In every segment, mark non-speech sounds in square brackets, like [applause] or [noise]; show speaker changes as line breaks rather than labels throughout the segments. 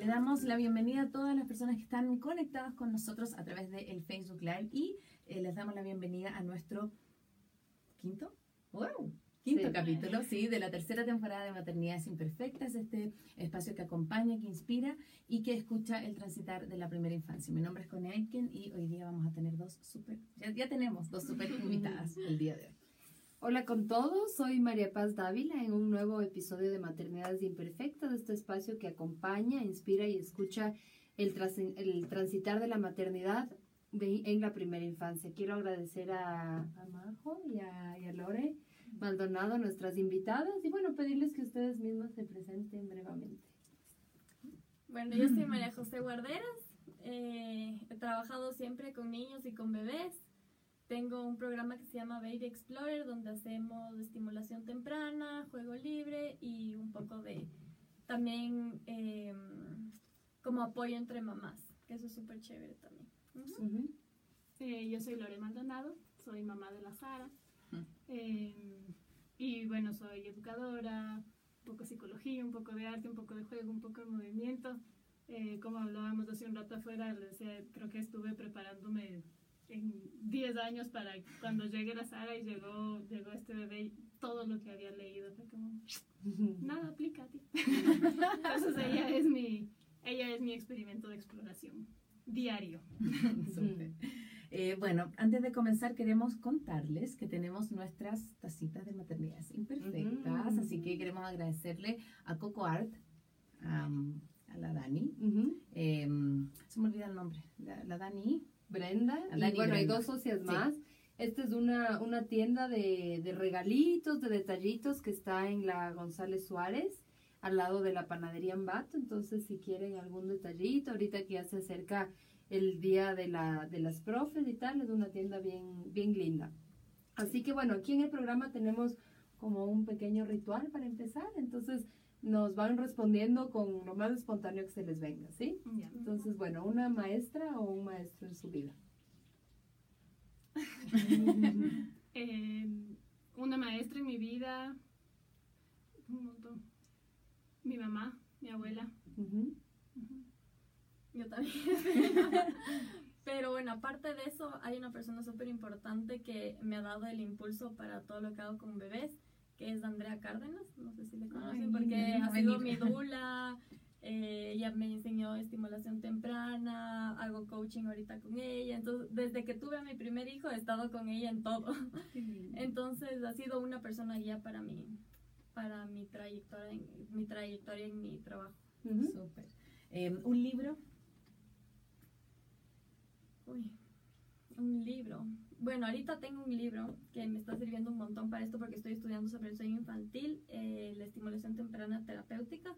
Le damos la bienvenida a todas las personas que están conectadas con nosotros a través del Facebook Live y eh, les damos la bienvenida a nuestro quinto, wow, quinto
Sí.
capítulo, sí, de la tercera temporada de Maternidades Imperfectas, este espacio que acompaña, que inspira y que escucha el transitar de la primera infancia. Mi nombre es Connie Aitken y hoy día vamos a tener dos super, ya, ya tenemos dos super invitadas [laughs] el día de hoy.
Hola con todos, soy María Paz Dávila en un nuevo episodio de Maternidades Imperfectas, este espacio que acompaña, inspira y escucha el, transitar de la maternidad de- en la primera infancia. Quiero agradecer a, a Majo y a, a Lore Maldonado, nuestras invitadas, y bueno, pedirles que ustedes mismas se presenten brevemente.
Bueno, yo soy María José Guarderas. eh, he trabajado siempre con niños y con bebés. Tengo un programa que se llama Baby Explorer, donde hacemos estimulación temprana, juego libre y un poco de también eh, como apoyo entre mamás, que eso es súper chévere también.
Eh, yo soy Lore Maldonado, soy mamá de la Sara.
Mm.
Eh, y bueno, soy educadora, un poco de psicología, un poco de arte, un poco de juego, un poco de movimiento. Eh, como hablábamos hace un rato afuera, decía, creo que estuve preparándome en 10 años para cuando llegue la Sara y llegó, llegó este bebé y todo lo que había leído fue como, [laughs] nada aplica a ti. [laughs] Entonces ella es mi, ella es mi experimento de exploración diario. [laughs]
Eh, bueno, antes de comenzar queremos contarles que tenemos nuestras tacitas de maternidades imperfectas, así que queremos agradecerle a Coco Art, am, a la Dani, em, se me olvida el nombre, la, la Dani,
Brenda. Y bueno, hay dos socias
Sí.
más. Esta es una, una tienda de, de regalitos, de detallitos que está en la González Suárez, al lado de la panadería Ambato. Entonces, si quieren algún detallito, ahorita que ya se acerca el día de, la, de las profes y tal, es una tienda bien, bien linda. Así que bueno, aquí en el programa tenemos como un pequeño ritual para empezar. Entonces, nos van respondiendo con lo más espontáneo que se les venga, ¿sí?
Ya.
Entonces, bueno, una maestra o un maestro en su vida. [laughs]
Eh, una maestra en mi vida, un montón. Mi mamá, mi abuela.
Yo también. [laughs] Pero bueno, aparte de eso, hay una persona súper importante que me ha dado el impulso para todo lo que hago con bebés, que es Andrea Cárdenas. No sé si le conocen,
Ay,
porque ha sido mi [laughs] dula. eh, ella me enseñó estimulación temprana, hago coaching ahorita con ella. Entonces, desde que tuve a mi primer hijo, he estado con ella en todo. [laughs] Entonces, ha sido una persona guía para mí, para mi trayectoria, en, mi trayectoria en mi trabajo.
Súper. Em, un libro,
Uy, un libro. Bueno, ahorita tengo un libro que me está sirviendo un montón para esto porque estoy estudiando sobre el sueño infantil, eh, la estimulación temprana terapéutica,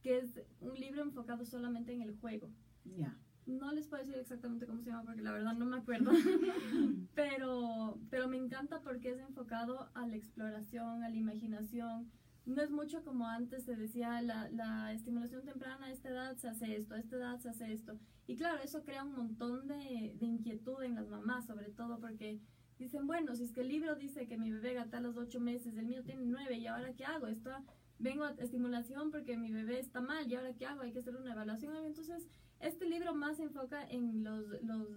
que es un libro enfocado solamente en el juego.
ya.
No les puedo decir exactamente cómo se llama porque la verdad no me acuerdo, [laughs] pero, pero me encanta porque es enfocado a la exploración, a la imaginación. No es mucho como antes se decía, la, la estimulación temprana a esta edad se hace esto, a esta edad se hace esto. Y claro, eso crea un montón de, de inquietud en las mamás, sobre todo porque dicen, bueno, si es que el libro dice que mi bebé gata a los ocho meses, el mío tiene nueve, ¿y ahora qué hago? Esto, vengo a estimulación porque mi bebé está mal, ¿y ahora qué hago? Hay que hacer una evaluación. Entonces, este libro más se enfoca en los, los,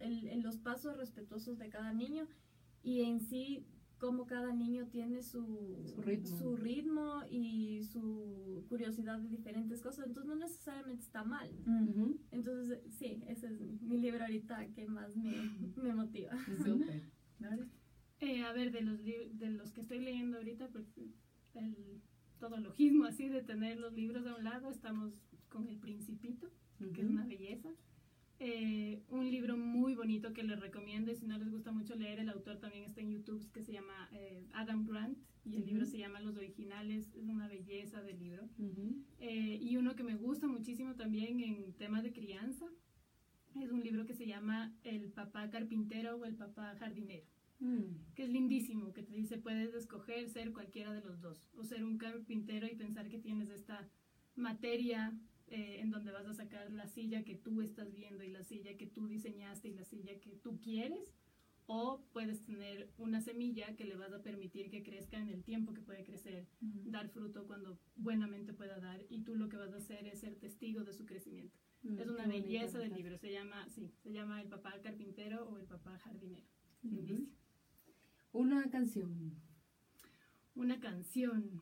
en los pasos respetuosos de cada niño y en sí cómo cada niño tiene su,
Su ritmo.
su ritmo y su curiosidad de diferentes cosas. Entonces no necesariamente está mal.
Ujú.
Entonces sí, ese es mi libro ahorita que más me, me motiva. [laughs]
Eh, a ver, de los, li- de los que estoy leyendo ahorita, pues el todologismo así de tener los libros a un lado, estamos con El Principito, que es una belleza. Eh, un libro muy bonito que les recomiendo y si no les gusta mucho leer, el autor también está en YouTube, que se llama eh, Adam Grant y el libro se llama Los Originales, es una belleza del libro. Eh, y uno que me gusta muchísimo también en temas de crianza es un libro que se llama El papá carpintero o el papá jardinero,
Mm.
que es lindísimo, que te dice puedes escoger ser cualquiera de los dos, o ser un carpintero y pensar que tienes esta materia eh, en donde vas a sacar la silla que tú estás viendo y la silla que tú diseñaste y la silla que tú quieres, o puedes tener una semilla que le vas a permitir que crezca en el tiempo que puede crecer, dar fruto cuando buenamente pueda dar y tú lo que vas a hacer es ser testigo de su crecimiento.
Mm,
es una
qué
belleza del libro, se llama, sí, se llama El papá carpintero o El papá jardinero.
Una canción.
Una canción.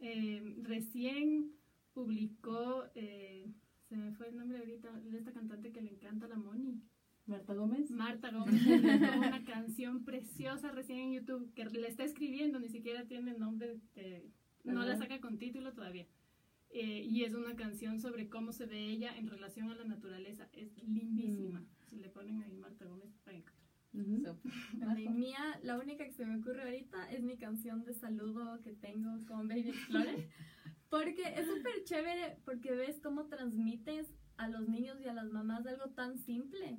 Eh, recién publicó, eh, se me fue el nombre ahorita, de esta cantante que le encanta la Moni.
Marta Gómez.
Marta Gómez publicó una canción preciosa recién en YouTube que le está escribiendo, ni siquiera tiene el nombre, de- no la saca con título todavía. Eh, y es una canción sobre cómo se ve ella en relación a la naturaleza. Es lindísima. Si le ponen ahí Marta Gómez, van a encontrar.
Ujú.
Bueno, y mía, la única que se me ocurre ahorita es mi canción de saludo que tengo con Baby Explorer. [laughs] Porque es súper chévere porque ves cómo transmites a los niños y a las mamás algo tan simple.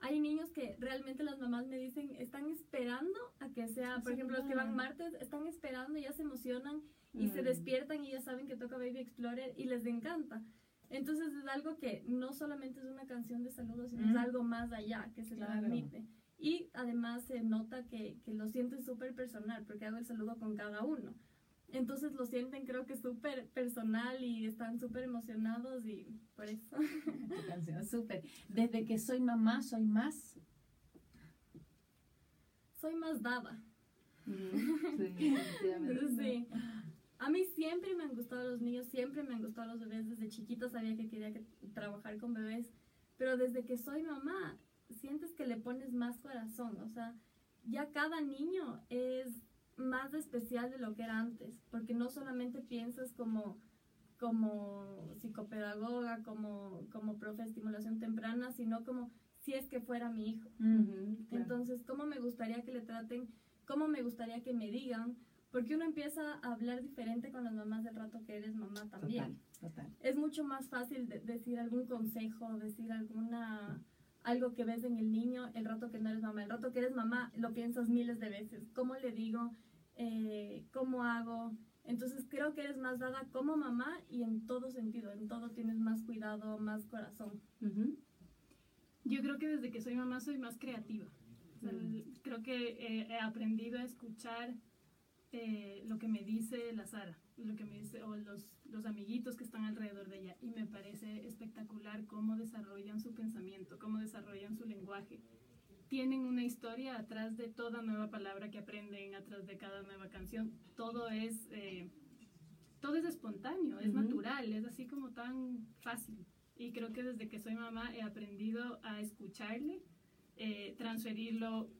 Hay niños que realmente las mamás me dicen, están esperando a que sea, por ejemplo, los que van martes, están esperando y ya se emocionan y se
Mm.
despiertan y ya saben que toca Baby Explorer y les encanta. Entonces es algo que no solamente es una canción de saludos, sino es
Mm.
algo más allá que se
Claro.
transmite. Y además se nota que, que lo sienten súper personal, porque hago el saludo con cada uno. Entonces lo sienten creo que súper personal y están súper emocionados y por eso. [laughs]
Tu canción, súper. Desde que soy mamá, soy más.
Soy más dada.
Ujú. Sí. [laughs]
Sí. A mí siempre me han gustado los niños, siempre me han gustado los bebés. Desde chiquita sabía que quería que- trabajar con bebés. Pero desde que soy mamá, sientes que le pones más corazón. O sea, ya cada niño es más especial de lo que era antes. Porque no solamente piensas como, como psicopedagoga, como, como profe de estimulación temprana, sino como si es que fuera mi hijo.
Claro.
Entonces, ¿cómo me gustaría que le traten? ¿Cómo me gustaría que me digan? Porque uno empieza a hablar diferente con las mamás del rato que eres mamá también.
Total, total.
Es mucho más fácil de- decir algún consejo, decir alguna algo que ves en el niño el rato que no eres mamá. El rato que eres mamá lo piensas miles de veces. ¿Cómo le digo? Eh, ¿Cómo hago? Entonces creo que eres más dada como mamá y en todo sentido, en todo tienes más cuidado, más corazón.
Ujú.
Yo creo que desde que soy mamá soy más creativa. O sea,
Mm.
Creo que eh, he aprendido a escuchar eh, lo que me dice la Sara, lo que me dice, o los, los amiguitos que están alrededor de ella. Y me parece espectacular cómo desarrollan su pensamiento, cómo desarrollan su lenguaje. Tienen una historia atrás de toda nueva palabra que aprenden, atrás de cada nueva canción. Todo es, eh, todo es espontáneo, es
Ujú.
natural, es así como tan fácil. Y creo que desde que soy mamá he aprendido a escucharle, eh, transferirlo.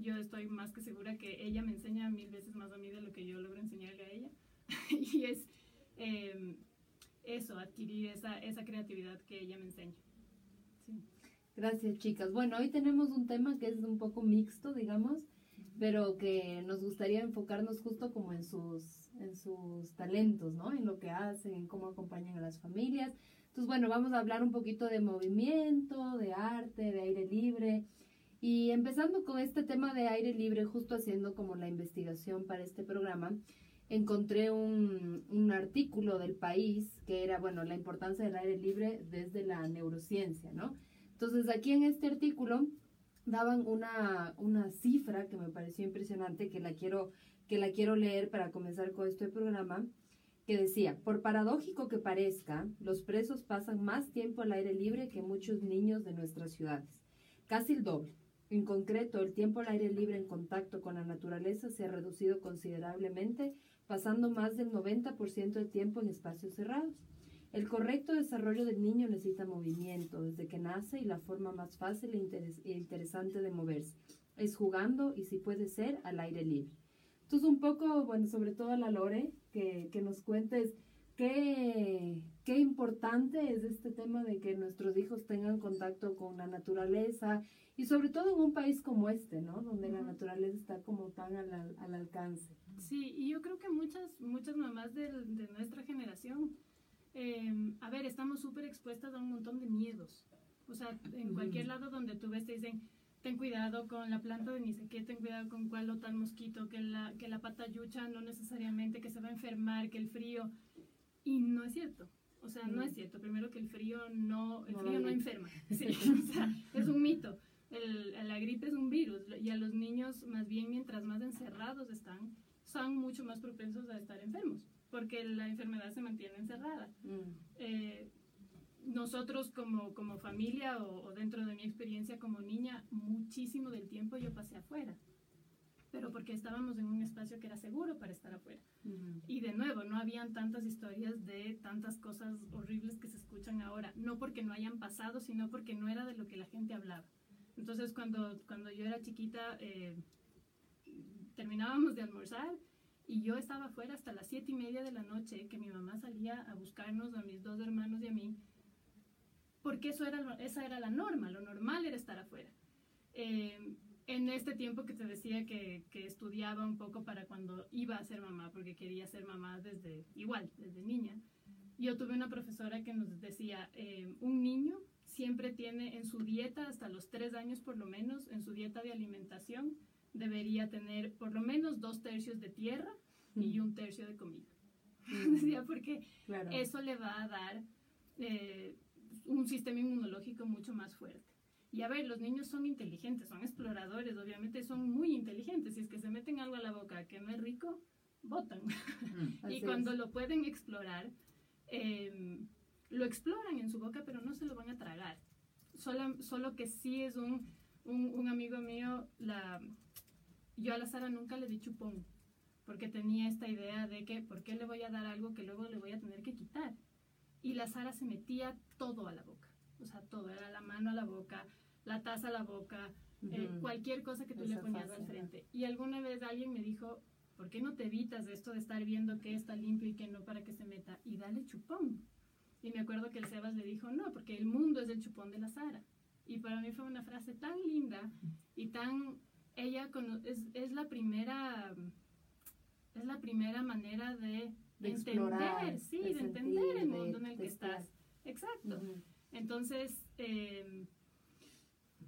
Yo estoy más que segura que ella me enseña mil veces más a mí de lo que yo logro enseñarle a ella. [laughs] y es eh, eso, adquirir esa, esa creatividad que ella me enseña. Sí.
Gracias, chicas. Bueno, hoy tenemos un tema que es un poco mixto, digamos, pero que nos gustaría enfocarnos justo como en sus, en sus talentos, ¿no? En lo que hacen, en cómo acompañan a las familias. Entonces, bueno, vamos a hablar un poquito de movimiento, de arte, de aire libre. Y empezando con este tema de aire libre, justo haciendo como la investigación para este programa, encontré un, un artículo del país que era, bueno, la importancia del aire libre desde la neurociencia, ¿no? Entonces, aquí en este artículo daban una, una cifra que me pareció impresionante, que la, quiero, que la quiero leer para comenzar con este programa, que decía, por paradójico que parezca, los presos pasan más tiempo al aire libre que muchos niños de nuestras ciudades, casi el doble. En concreto, el tiempo al aire libre en contacto con la naturaleza se ha reducido considerablemente, pasando más del 90% del tiempo en espacios cerrados. El correcto desarrollo del niño necesita movimiento desde que nace y la forma más fácil e, e interesante de moverse es jugando y si puede ser al aire libre. Entonces un poco, bueno, sobre todo a la Lore, que, que nos cuentes qué, qué importante es este tema de que nuestros hijos tengan contacto con la naturaleza y sobre todo en un país como este, ¿no? Donde la
Ujú.
naturaleza está como tan al, al- al alcance.
Sí, y yo creo que muchas, muchas mamás del- de, nuestra generación, eh, a ver, estamos súper expuestas a un montón de miedos. O sea, en cualquier lado donde tú ves te dicen, ten cuidado con la planta de ni sé qué, ten cuidado con cuál o tal mosquito, que la, que la patayucha no necesariamente, que se va a enfermar, que el frío. Y no es cierto. O sea, no es cierto. Primero que el frío no, el
No
frío no enferma. [laughs] Sí, o sea, es un mito. el- la gripe es un virus y a los niños más bien mientras más encerrados están, son mucho más propensos a estar enfermos porque la enfermedad se mantiene encerrada.
Mm.
Eh, nosotros como, como familia o, o dentro de mi experiencia como niña, muchísimo del tiempo yo pasé afuera, pero porque estábamos en un espacio que era seguro para estar afuera.
Ujú.
Y de nuevo, no habían tantas historias de tantas cosas horribles que se escuchan ahora, no porque no hayan pasado, sino porque no era de lo que la gente hablaba. Entonces, cuando, cuando yo era chiquita, eh, terminábamos de almorzar y yo estaba afuera hasta las siete y media de la noche, que mi mamá salía a buscarnos a mis dos hermanos y a mí, porque eso era, esa era la norma, lo normal era estar afuera. Eh, en este tiempo que te decía que, que estudiaba un poco para cuando iba a ser mamá, porque quería ser mamá desde, igual, desde niña, yo tuve una profesora que nos decía, eh, un niño siempre tiene en su dieta, hasta los tres años por lo menos, en su dieta de alimentación, debería tener por lo menos dos tercios de tierra y un tercio de comida. [laughs]
Mm.
Decía, porque
Claro.
eso le va a dar eh, un sistema inmunológico mucho más fuerte. Y a ver, los niños son inteligentes, son exploradores, obviamente son muy inteligentes. Si es que se meten algo a la boca que no es rico, botan.
Mm. [laughs]
Y cuando
es.
lo pueden explorar, eh, lo exploran en su boca, pero no se lo van a tragar. Solo, solo que sí es un, un, un amigo mío, la, yo a la Sara nunca le di chupón, porque tenía esta idea de que, ¿por qué le voy a dar algo que luego le voy a tener que quitar? Y la Sara se metía todo a la boca, o sea, todo, era la mano a la boca, la taza a la boca, eh, cualquier cosa que tú le
Esa
ponías
fase,
al frente. Y alguna vez alguien me dijo, ¿por qué no te evitas de esto de estar viendo que está limpio y que no para que se meta? Y dale chupón. Y me acuerdo que el Sebas le dijo, no, porque el mundo es el chupón de la Sara. Y para mí fue una frase tan linda y tan... Ella es, es la primera... Es la primera manera de,
De
entender,
explorar,
sí,
de
de, entender
sentir,
el mundo en el que estás. Exacto. Entonces, eh,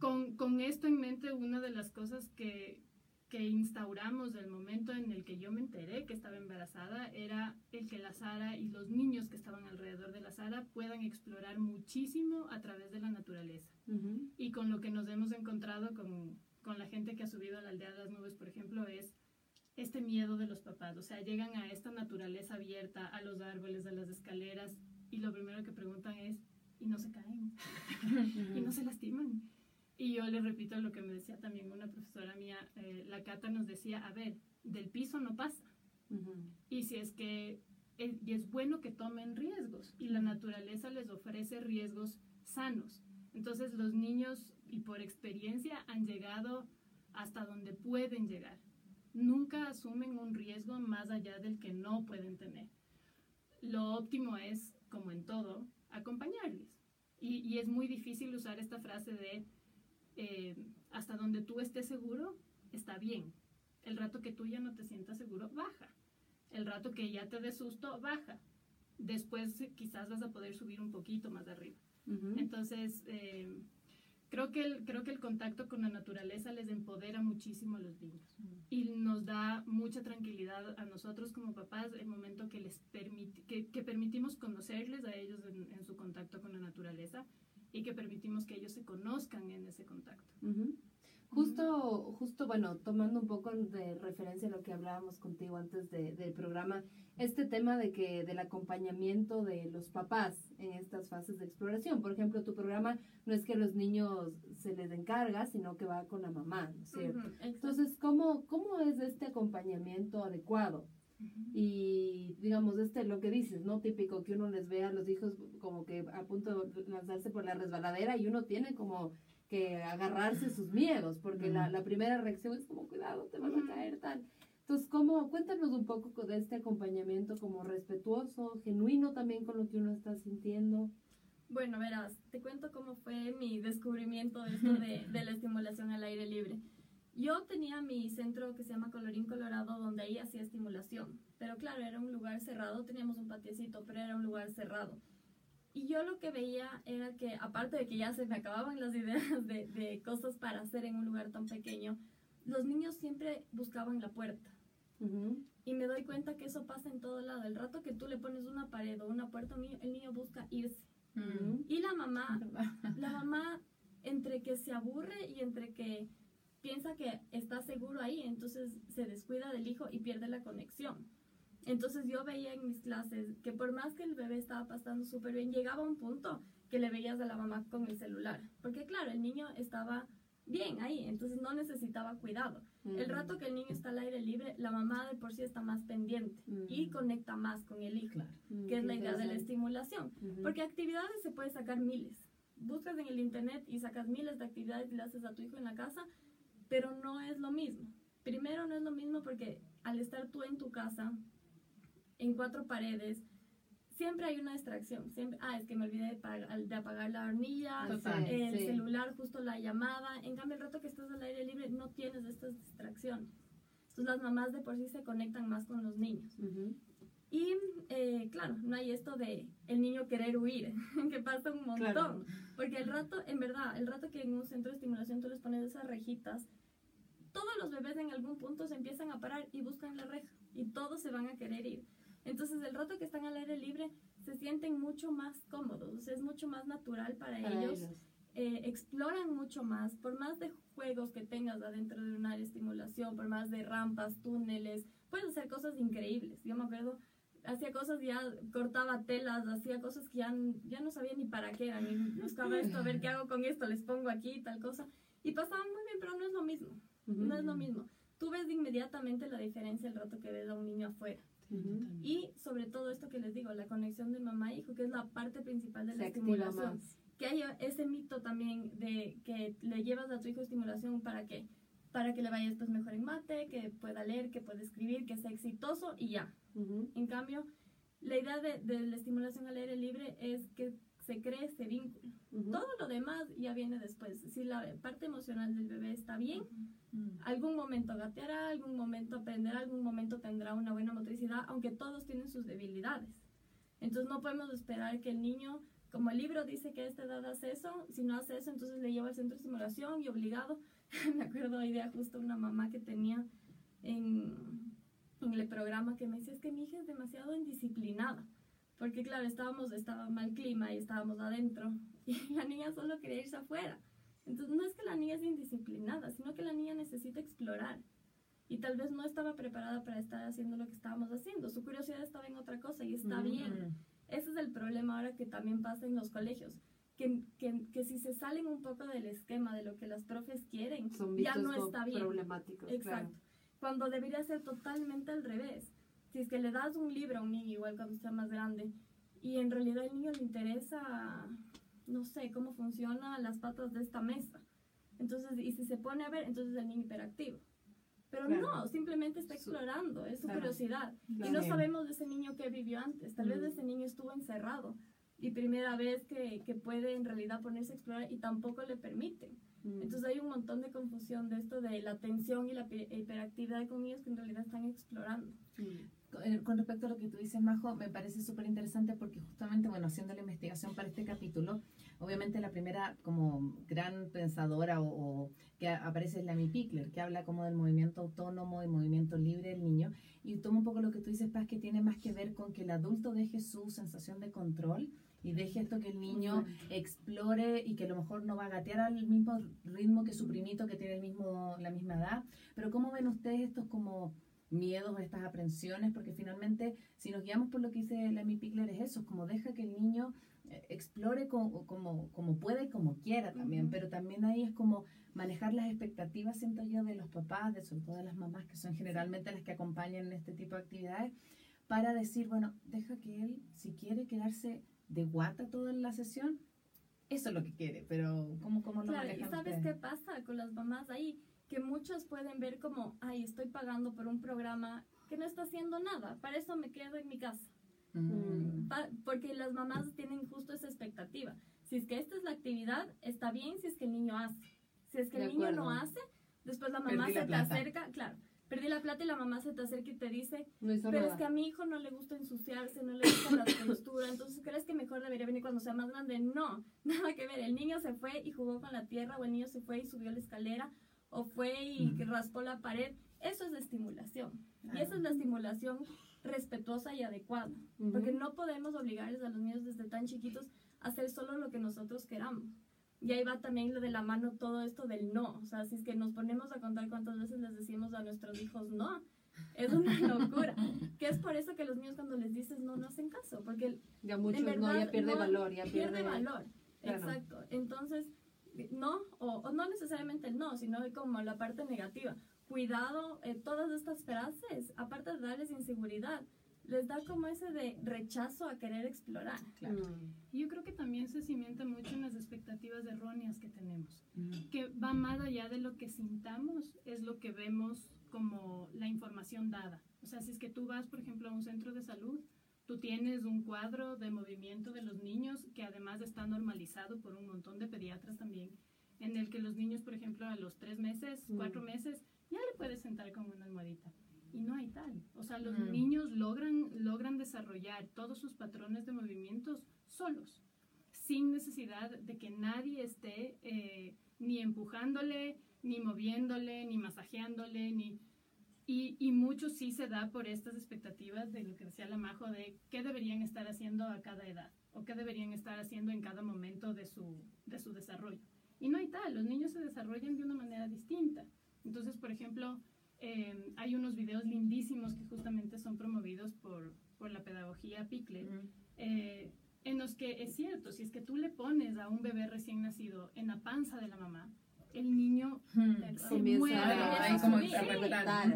con, con esto en mente, una de las cosas que, que instauramos del momento en el que yo me enteré que estaba embarazada era el que la Sara y los niños que estaban alrededor de la Sara puedan explorar muchísimo a través de la naturaleza.
Ujú.
Y con lo que nos hemos encontrado con, con la gente que ha subido a la aldea de las nubes, por ejemplo, es este miedo de los papás. O sea, llegan a esta naturaleza abierta, a los árboles, a las escaleras, y lo primero que preguntan es, ¿y no se caen? [laughs] y no se lastiman. Y yo le repito lo que me decía también una profesora mía, eh, la Cata nos decía, a ver, del piso no pasa.
Ujú.
Y si es que es, y es bueno que tomen riesgos y la naturaleza les ofrece riesgos sanos. Entonces los niños y por experiencia han llegado hasta donde pueden llegar. Nunca asumen un riesgo más allá del que no pueden tener. Lo óptimo es, como en todo, acompañarles. Y, y es muy difícil usar esta frase de eh, hasta donde tú estés seguro, está bien. El rato que tú ya no te sientas seguro, baja. El rato que ya te dé susto, baja. Después eh, quizás vas a poder subir un poquito más arriba. Entonces, eh, creo, que el, creo que el contacto con la naturaleza les empodera muchísimo a los niños y nos da mucha tranquilidad a nosotros como papás el momento que les que, que permitimos conocerles a ellos en, en su contacto con la naturaleza y que permitimos que ellos se conozcan en ese contacto.
Justo, justo, bueno, tomando un poco de referencia a lo que hablábamos contigo antes de- del programa, este tema de que del acompañamiento de los papás en estas fases de exploración. Por ejemplo, tu programa no es que los niños se les encarga, sino que va con la mamá, ¿no es cierto? Entonces, ¿cómo, ¿cómo es este acompañamiento adecuado? Y digamos, este lo que dices, ¿no? Típico que uno les ve a los hijos como que a punto de lanzarse por la resbaladera y uno tiene como que agarrarse sus miedos, porque la, la primera reacción es como, cuidado, te vas a caer, tal. Entonces, ¿cómo? Cuéntanos un poco de este acompañamiento como respetuoso, genuino también con lo que uno está sintiendo.
Bueno, verás, te cuento cómo fue mi descubrimiento de esto de, de la estimulación al aire libre. Yo tenía mi centro que se llama Colorín Colorado, donde ahí hacía estimulación. Pero claro, era un lugar cerrado, teníamos un patiecito, pero era un lugar cerrado. Y yo lo que veía era que, aparte de que ya se me acababan las ideas [laughs] de, de cosas para hacer en un lugar tan pequeño, los niños siempre buscaban la puerta. Y me doy cuenta que eso pasa en todo lado. El rato que tú le pones una pared o una puerta, a un niño- el niño busca irse.
Ujú.
Y la mamá, [laughs] la mamá entre que se aburre y entre que piensa que está seguro ahí, entonces se descuida del hijo y pierde la conexión. Entonces yo veía en mis clases que por más que el bebé estaba pasando súper bien, llegaba un punto que le veías a la mamá con el celular. Porque claro, el niño estaba bien ahí, entonces no necesitaba cuidado. El rato que el niño está al aire libre, la mamá de por sí está más pendiente y conecta más con el hijo, que es la idea de la estimulación. Porque actividades se puede sacar miles. Buscas en el internet y sacas miles de actividades y le haces a tu hijo en la casa, pero no es lo mismo. Primero no es lo mismo porque al estar tú en tu casa, en cuatro paredes, siempre hay una distracción. Siempre, ah, es que me olvidé de, apagar la hornilla, el celular, justo la llamada. En cambio, el rato que estás al aire libre no tienes estas distracciones. Entonces las mamás de por sí se conectan más con los niños. Y eh, claro, no hay esto de el niño querer huir, [laughs] que pasa un montón. Porque el rato, en verdad, el rato que en un centro de estimulación tú les pones esas rejitas, todos los bebés en algún punto se empiezan a parar y buscan la reja y todos se van a querer ir. Entonces, el rato que están al aire libre, se sienten mucho más cómodos, es mucho más natural para, ellos. Eh, exploran mucho más, por más de juegos que tengas adentro de una estimulación, por más de rampas, túneles, puedes hacer cosas increíbles. Yo me acuerdo, hacía cosas ya, cortaba telas, hacía cosas que ya, ya no sabía ni para qué eran, y buscaba esto, a ver qué hago con esto, les pongo aquí, tal cosa, y pasaba muy bien, pero no es lo mismo, no es lo mismo. Tú ves inmediatamente la diferencia el rato que ves a un niño afuera. Y sobre todo esto que les digo, la conexión de mamá e hijo, que es la parte principal de la estimulación. Que haya ese mito también de que le llevas a tu hijo estimulación para que para que le vaya después mejor en mate, que pueda leer, que pueda escribir, que sea exitoso y ya. En cambio, la idea de, de, la estimulación al aire libre es que se cree ese vínculo. Todo lo demás ya viene después. Si la parte emocional del bebé está bien, algún momento gateará, algún momento aprenderá, algún momento tendrá una buena motricidad, aunque todos tienen sus debilidades. Entonces no podemos esperar que el niño, como el libro dice que a esta edad hace eso, si no hace eso, entonces le lleva al centro de simulación y obligado. [laughs] me acuerdo hoy día justo una mamá que tenía en, en el programa que me decía, es que mi hija es demasiado indisciplinada. Porque claro, estábamos, estaba mal clima y estábamos adentro [laughs] y la niña solo quería irse afuera. Entonces no es que la niña es indisciplinada, sino que la niña necesita explorar. Y tal vez no estaba preparada para estar haciendo lo que estábamos haciendo. Su curiosidad estaba en otra cosa y está bien. Ese es el problema ahora que también pasa en los colegios. Que, que, que, si se salen un poco del esquema de lo que las profes quieren, ya no está bien.
problemáticos.
Exacto. Cuando debería ser totalmente al revés. Si es que le das un libro a un niño, igual cuando sea más grande, y en realidad al niño le interesa no sé cómo funcionan las patas de esta mesa. Entonces, y si se pone a ver, entonces el niño hiperactivo. Pero no, simplemente está explorando, es su curiosidad. Y no sabemos de ese niño que vivió antes. Tal vez mm. ese niño estuvo encerrado y primera vez que, que, puede en realidad ponerse a explorar y tampoco le permiten. Mm. Entonces hay un montón de confusión de esto de la atención y la hiperactividad con niños que en realidad están explorando.
Eh, con respecto a lo que tú dices, Majo, me parece súper interesante porque justamente, bueno, haciendo la investigación para este capítulo, obviamente la primera como gran pensadora o, que aparece es la Mi Pickler, que habla como del movimiento autónomo y movimiento libre del niño, y toma un poco lo que tú dices, Paz, que tiene más que ver con que el adulto deje su sensación de control y deje esto que el niño explore y que a lo mejor no va a gatear al mismo ritmo que su primito que tiene el mismo, la misma edad. Pero ¿cómo ven ustedes estos como miedos, estas aprensiones, porque finalmente si nos guiamos por lo que dice Lemmy Pickler es eso, es como deja que el niño eh, explore como, como, como puede, como quiera también, pero también ahí es como manejar las expectativas, siento yo, de los papás, de sobre todo de las mamás, que son generalmente las que acompañan en este tipo de actividades, para decir, bueno, deja que él, si quiere quedarse de guata toda la sesión, eso es lo que quiere, pero ¿cómo, cómo lo
claro, ¿Y sabes qué pasa con las mamás ahí? Que muchos pueden ver como, ay, estoy pagando por un programa que no está haciendo nada, para eso me quedo en mi casa. Mm. porque las mamás tienen justo esa expectativa. Si es que esta es la actividad, está bien si es que el niño hace. Si es que el niño no hace, después la mamá se te acerca, claro, perdí la plata y la mamá se te acerca y te dice, pero es que a mi hijo no le gusta ensuciarse, no le gusta la textura, entonces crees que mejor debería venir cuando sea más grande. No, [laughs] nada que ver, el niño se fue y jugó con la tierra o el niño se fue y subió la escalera o fue y raspó la pared. Eso es la estimulación. Y esa es la estimulación respetuosa y adecuada. Porque no podemos obligarles a los niños desde tan chiquitos a hacer solo lo que nosotros queramos. Y ahí va también lo de la mano todo esto del no. O sea, si es que nos ponemos a contar cuántas veces les decimos a nuestros hijos no, es una [laughs] locura. que es por eso que los niños cuando les dices no, no hacen caso. Porque
Ya muchos
en
no, ya
verdad,
pierde
no,
valor, ya
pierde,
pierde,
valor.
claro.
Exacto. Entonces, no, o, o no necesariamente el no, sino como la parte negativa. Cuidado, eh, todas estas frases, aparte de darles inseguridad, les da como ese de rechazo a querer explorar.
Claro.
Mm.
Y Yo creo que también se cimienta mucho en las expectativas erróneas que tenemos,
Mm.
que va más allá de lo que sintamos, es lo que vemos como la información dada. O sea, si es que tú vas, por ejemplo, a un centro de salud, tú tienes un cuadro de movimiento de los niños que además está normalizado por un montón de pediatras también, en el que los niños, por ejemplo, a los tres meses,
Mm.
cuatro meses, ya le puedes sentar con una almohadita. Y no hay tal. O sea, los
Mm.
niños logran, logran desarrollar todos sus patrones de movimientos solos, sin necesidad de que nadie esté eh, ni empujándole, ni moviéndole, ni masajeándole, ni... Y, y mucho sí se da por estas expectativas de lo que decía la Majo, de qué deberían estar haciendo a cada edad, o qué deberían estar haciendo en cada momento de su, de su desarrollo. Y no hay tal, los niños se desarrollan de una manera distinta. Entonces, por ejemplo, eh, hay unos videos lindísimos que justamente son promovidos por, por la pedagogía Pickle,
Mm.
eh, en los que es cierto, si es que tú le pones a un bebé recién nacido en la panza de la mamá, el niño
Mm.
se mueve
a-
como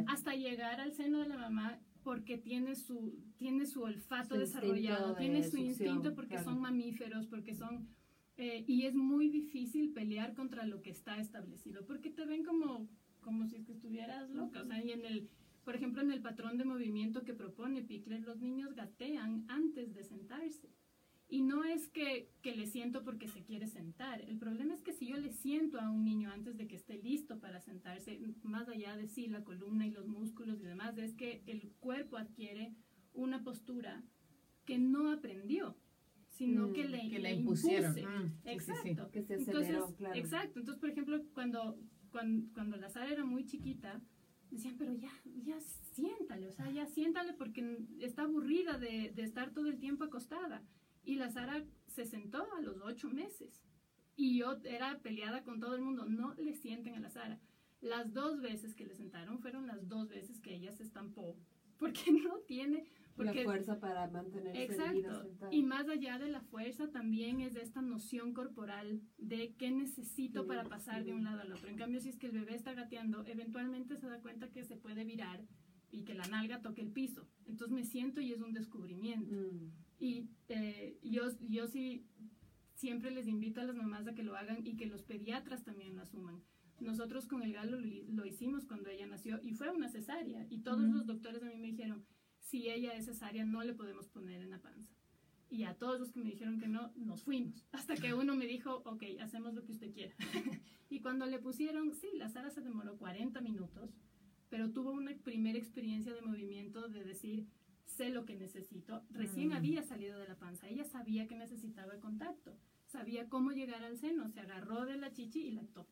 hasta llegar al seno de la mamá porque tiene su, tiene su olfato
Su
desarrollado,
de
tiene su
succión,
instinto porque
claro.
son mamíferos, porque son... eh, y es muy difícil pelear contra lo que está establecido, porque te ven como, como si es que estuvieras loca. O sea, y en el, por ejemplo, en el patrón de movimiento que propone Pickler, los niños gatean antes de sentarse. Y no es que, que le siento porque se quiere sentar. El problema es que si yo le siento a un niño antes de que esté listo para sentarse, más allá de sí, la columna y los músculos y demás, es que el cuerpo adquiere una postura que no aprendió, sino
Mm,
que le,
Que
le
impusieron.
impuse.
Mm, sí, sí, sí.
Exacto.
Que se
Entonces,
aceleró, claro.
Exacto. Entonces, por ejemplo, cuando, cuando, cuando la Sara era muy chiquita, decían, pero ya, ya siéntale, o sea, ya siéntale porque está aburrida de, de estar todo el tiempo acostada. Y la Sara se sentó a los ocho meses. Y yo era peleada con todo el mundo, no le sienten a la Sara. Las dos veces que le sentaron fueron las dos veces que ella se estampó, porque [laughs] no tiene, porque
la fuerza para mantenerse
Exacto.
sentada.
Y más allá de la fuerza también es de esta noción corporal de qué necesito
Sí,
para pasar de un lado al otro. En cambio, si es que el bebé está gateando, eventualmente se da cuenta que se puede virar y que la nalga toque el piso. Entonces me siento y es un descubrimiento.
Mm.
Y eh, yo, yo sí siempre les invito a las mamás a que lo hagan y que los pediatras también lo asuman. Nosotros con el galo lo, hicimos cuando ella nació y fue una cesárea. Y todos
Ujú.
los doctores a mí me dijeron, si ella es cesárea no le podemos poner en la panza. Y a todos los que me dijeron que no, nos fuimos. Hasta que uno me dijo, ok, hacemos lo que usted quiera. [laughs] y cuando le pusieron, sí, la Sara se demoró 40 minutos, pero tuvo una primera experiencia de movimiento de decir, sé lo que necesito. Recién
Mm.
había salido de la panza, ella sabía que necesitaba el contacto, sabía cómo llegar al seno, se agarró de la chichi y lactó.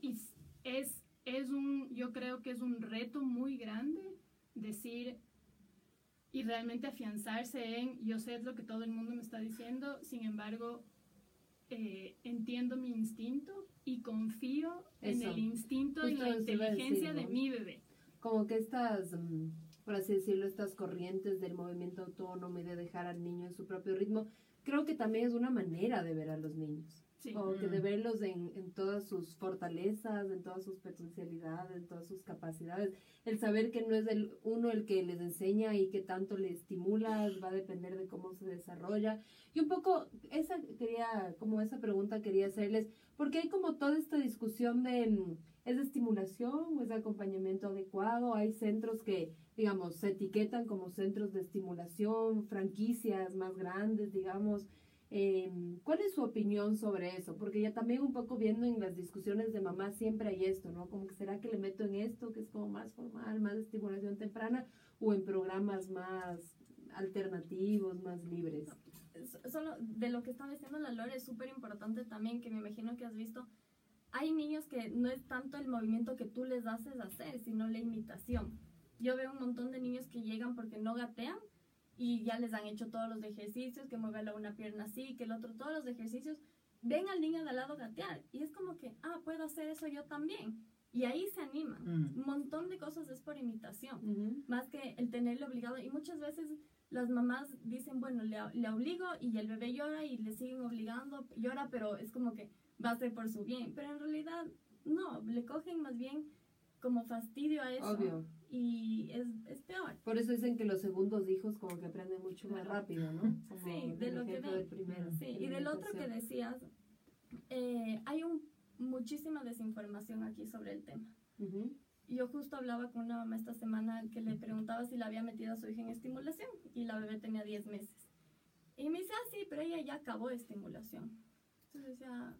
Y es, es un, yo creo que es un reto muy grande decir y realmente afianzarse en, yo sé lo que todo el mundo me está diciendo, sin embargo, eh, entiendo mi instinto y confío en
Eso.
el instinto y
Justo
la
eso iba a decir,
inteligencia de
¿no?
mi bebé.
como que estas, mm, por así decirlo, estas corrientes del movimiento autónomo y de dejar al niño en su propio ritmo, creo que también es una manera de ver a los niños.
Sí.
Como que
Mm.
de verlos en, en todas sus fortalezas, en todas sus potencialidades, en todas sus capacidades. El saber que no es el uno el que les enseña y que tanto le estimula, va a depender de cómo se desarrolla. Y un poco, esa quería, como esa pregunta quería hacerles, porque hay como toda esta discusión de, mm, ¿es de estimulación o es de acompañamiento adecuado? Hay centros que, digamos, se etiquetan como centros de estimulación, franquicias más grandes, digamos. Eh, ¿Cuál es su opinión sobre eso? Porque ya también un poco viendo en las discusiones de mamá siempre hay esto, ¿no? Como que será que le meto en esto, que es como más formal, más estimulación temprana, o en programas más alternativos, más libres.
Solo de lo que estaba diciendo la Lore es súper importante también, que me imagino que has visto. Hay niños que no es tanto el movimiento que tú les haces hacer, sino la imitación. Yo veo un montón de niños que llegan porque no gatean y ya les han hecho todos los ejercicios, que mueve la una pierna así, que el otro, todos los ejercicios, ven al niño de al lado gatear y es como que, ah, puedo hacer eso yo también. Y ahí se animan.
Mm.
Un montón de cosas es por imitación,
Ujú.
más que el tenerle obligado. Y muchas veces las mamás dicen, bueno, le, le obligo y el bebé llora y le siguen obligando, llora, pero es como que va a ser por su bien. Pero en realidad, no, le cogen más bien como fastidio a eso.
Obvio.
Y es, es peor.
Por eso dicen que los segundos hijos como que aprenden mucho más
Claro.
rápido, ¿no? [laughs] Como
Sí, de lo que ven.
del primero.
Sí, y
de
del otro que decías, eh, hay un, muchísima desinformación aquí sobre el tema.
Ujú.
Yo justo hablaba con una mamá esta semana que le preguntaba si le había metido a su hija en estimulación y la bebé tenía 10 meses. Y me dice, ah, sí, pero ella ya acabó estimulación. Entonces decía,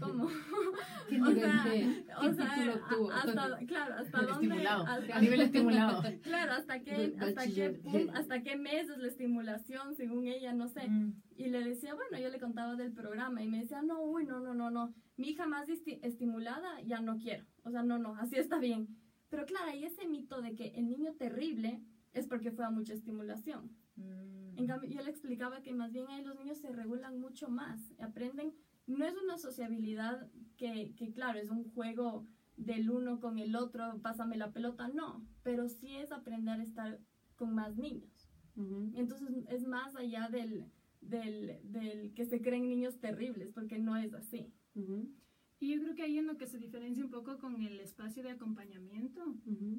¿cómo? [laughs]
¿Qué
O sea,
de-
o sea, hasta, claro, hasta dónde...
Estimulado.
hasta-
A nivel [laughs] estimulado.
Claro, hasta qué, hasta qué, pun- hasta qué mes es la estimulación, según ella, no sé.
Mm.
Y le decía, bueno, yo le contaba del programa y me decía, no, uy, no, no, no, no, mi hija más esti- estimulada ya no quiero. O sea, no, no, así está bien. Pero claro, hay ese mito de que el niño terrible es porque fue a mucha estimulación.
Mm.
En cambio, yo le explicaba que más bien ahí los niños se regulan mucho más, aprenden, no es una sociabilidad que, que claro, es un juego del uno con el otro, pásame la pelota, no, pero sí es aprender a estar con más niños. Entonces es más allá del, del, del que se creen niños terribles, porque no es así.
Y yo creo que ahí en lo que se diferencia un poco con el espacio de acompañamiento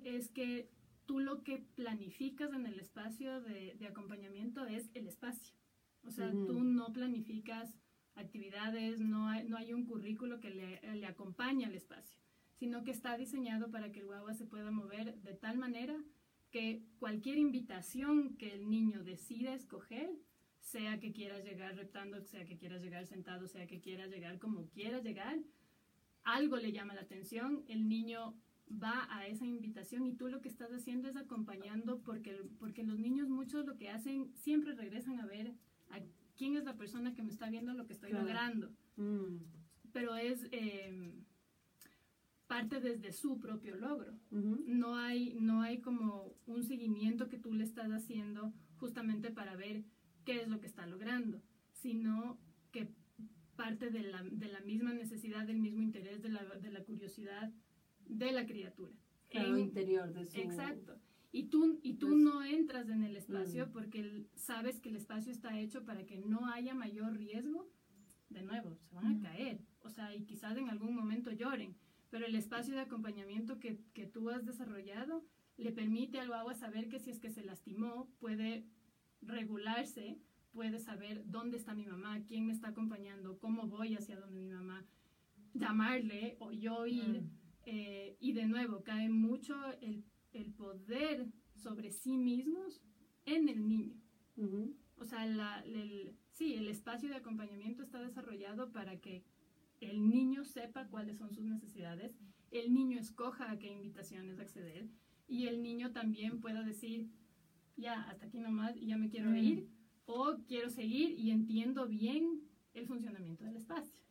es que tú lo que planificas en el espacio de, de acompañamiento es el espacio. O sea, tú no planificas actividades, no hay, no hay un currículo que le, le acompañe al espacio, sino que está diseñado para que el guagua se pueda mover de tal manera que cualquier invitación que el niño decida escoger, sea que quiera llegar reptando, sea que quiera llegar sentado, sea que quiera llegar como quiera llegar, algo le llama la atención, el niño va a esa invitación y tú lo que estás haciendo es acompañando porque, porque los niños muchos lo que hacen siempre regresan a ver quién es la persona que me está viendo lo que estoy
Claro.
logrando,
Mm.
pero es eh, parte desde su propio logro. No hay, no hay como un seguimiento que tú le estás haciendo justamente para ver qué es lo que está logrando, sino que parte de la, de la misma necesidad, del mismo interés, de la, de la curiosidad de la criatura.
Claro,
En-
interior de su...
Exacto. Y tú, y tú
Pues-
no entras en el espacio
Mm.
porque el- sabes que el espacio está hecho para que no haya mayor riesgo. De nuevo, se van
Mm.
a caer. O sea, y quizás en algún momento lloren. Pero el espacio de acompañamiento que, que tú has desarrollado le permite al guagua saber que si es que se lastimó, puede regularse, puede saber dónde está mi mamá, quién me está acompañando, cómo voy hacia donde mi mamá, llamarle o yo ir.
Mm.
Eh, y de nuevo, cae mucho el, el poder sobre sí mismos en el niño. O sea, la- el, sí, el espacio de acompañamiento está desarrollado para que el niño sepa cuáles son sus necesidades, el niño escoja a qué invitaciones acceder y el niño también pueda decir, ya, hasta aquí nomás y ya me quiero ir, o quiero seguir y entiendo bien el funcionamiento del espacio.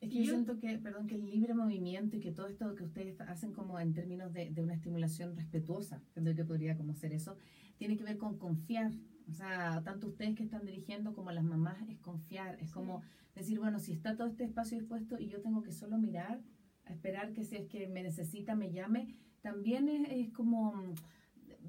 Es que yo
Yo-
siento que, perdón, que el libre movimiento y que todo esto que ustedes hacen como en términos de, de una estimulación respetuosa, creo que podría como ser eso, tiene que ver con confiar. O sea, tanto ustedes que están dirigiendo como las mamás es confiar, es como decir, bueno, si está todo este espacio dispuesto y yo tengo que solo mirar, a esperar que si es que me necesita, me llame, también es, es como mm,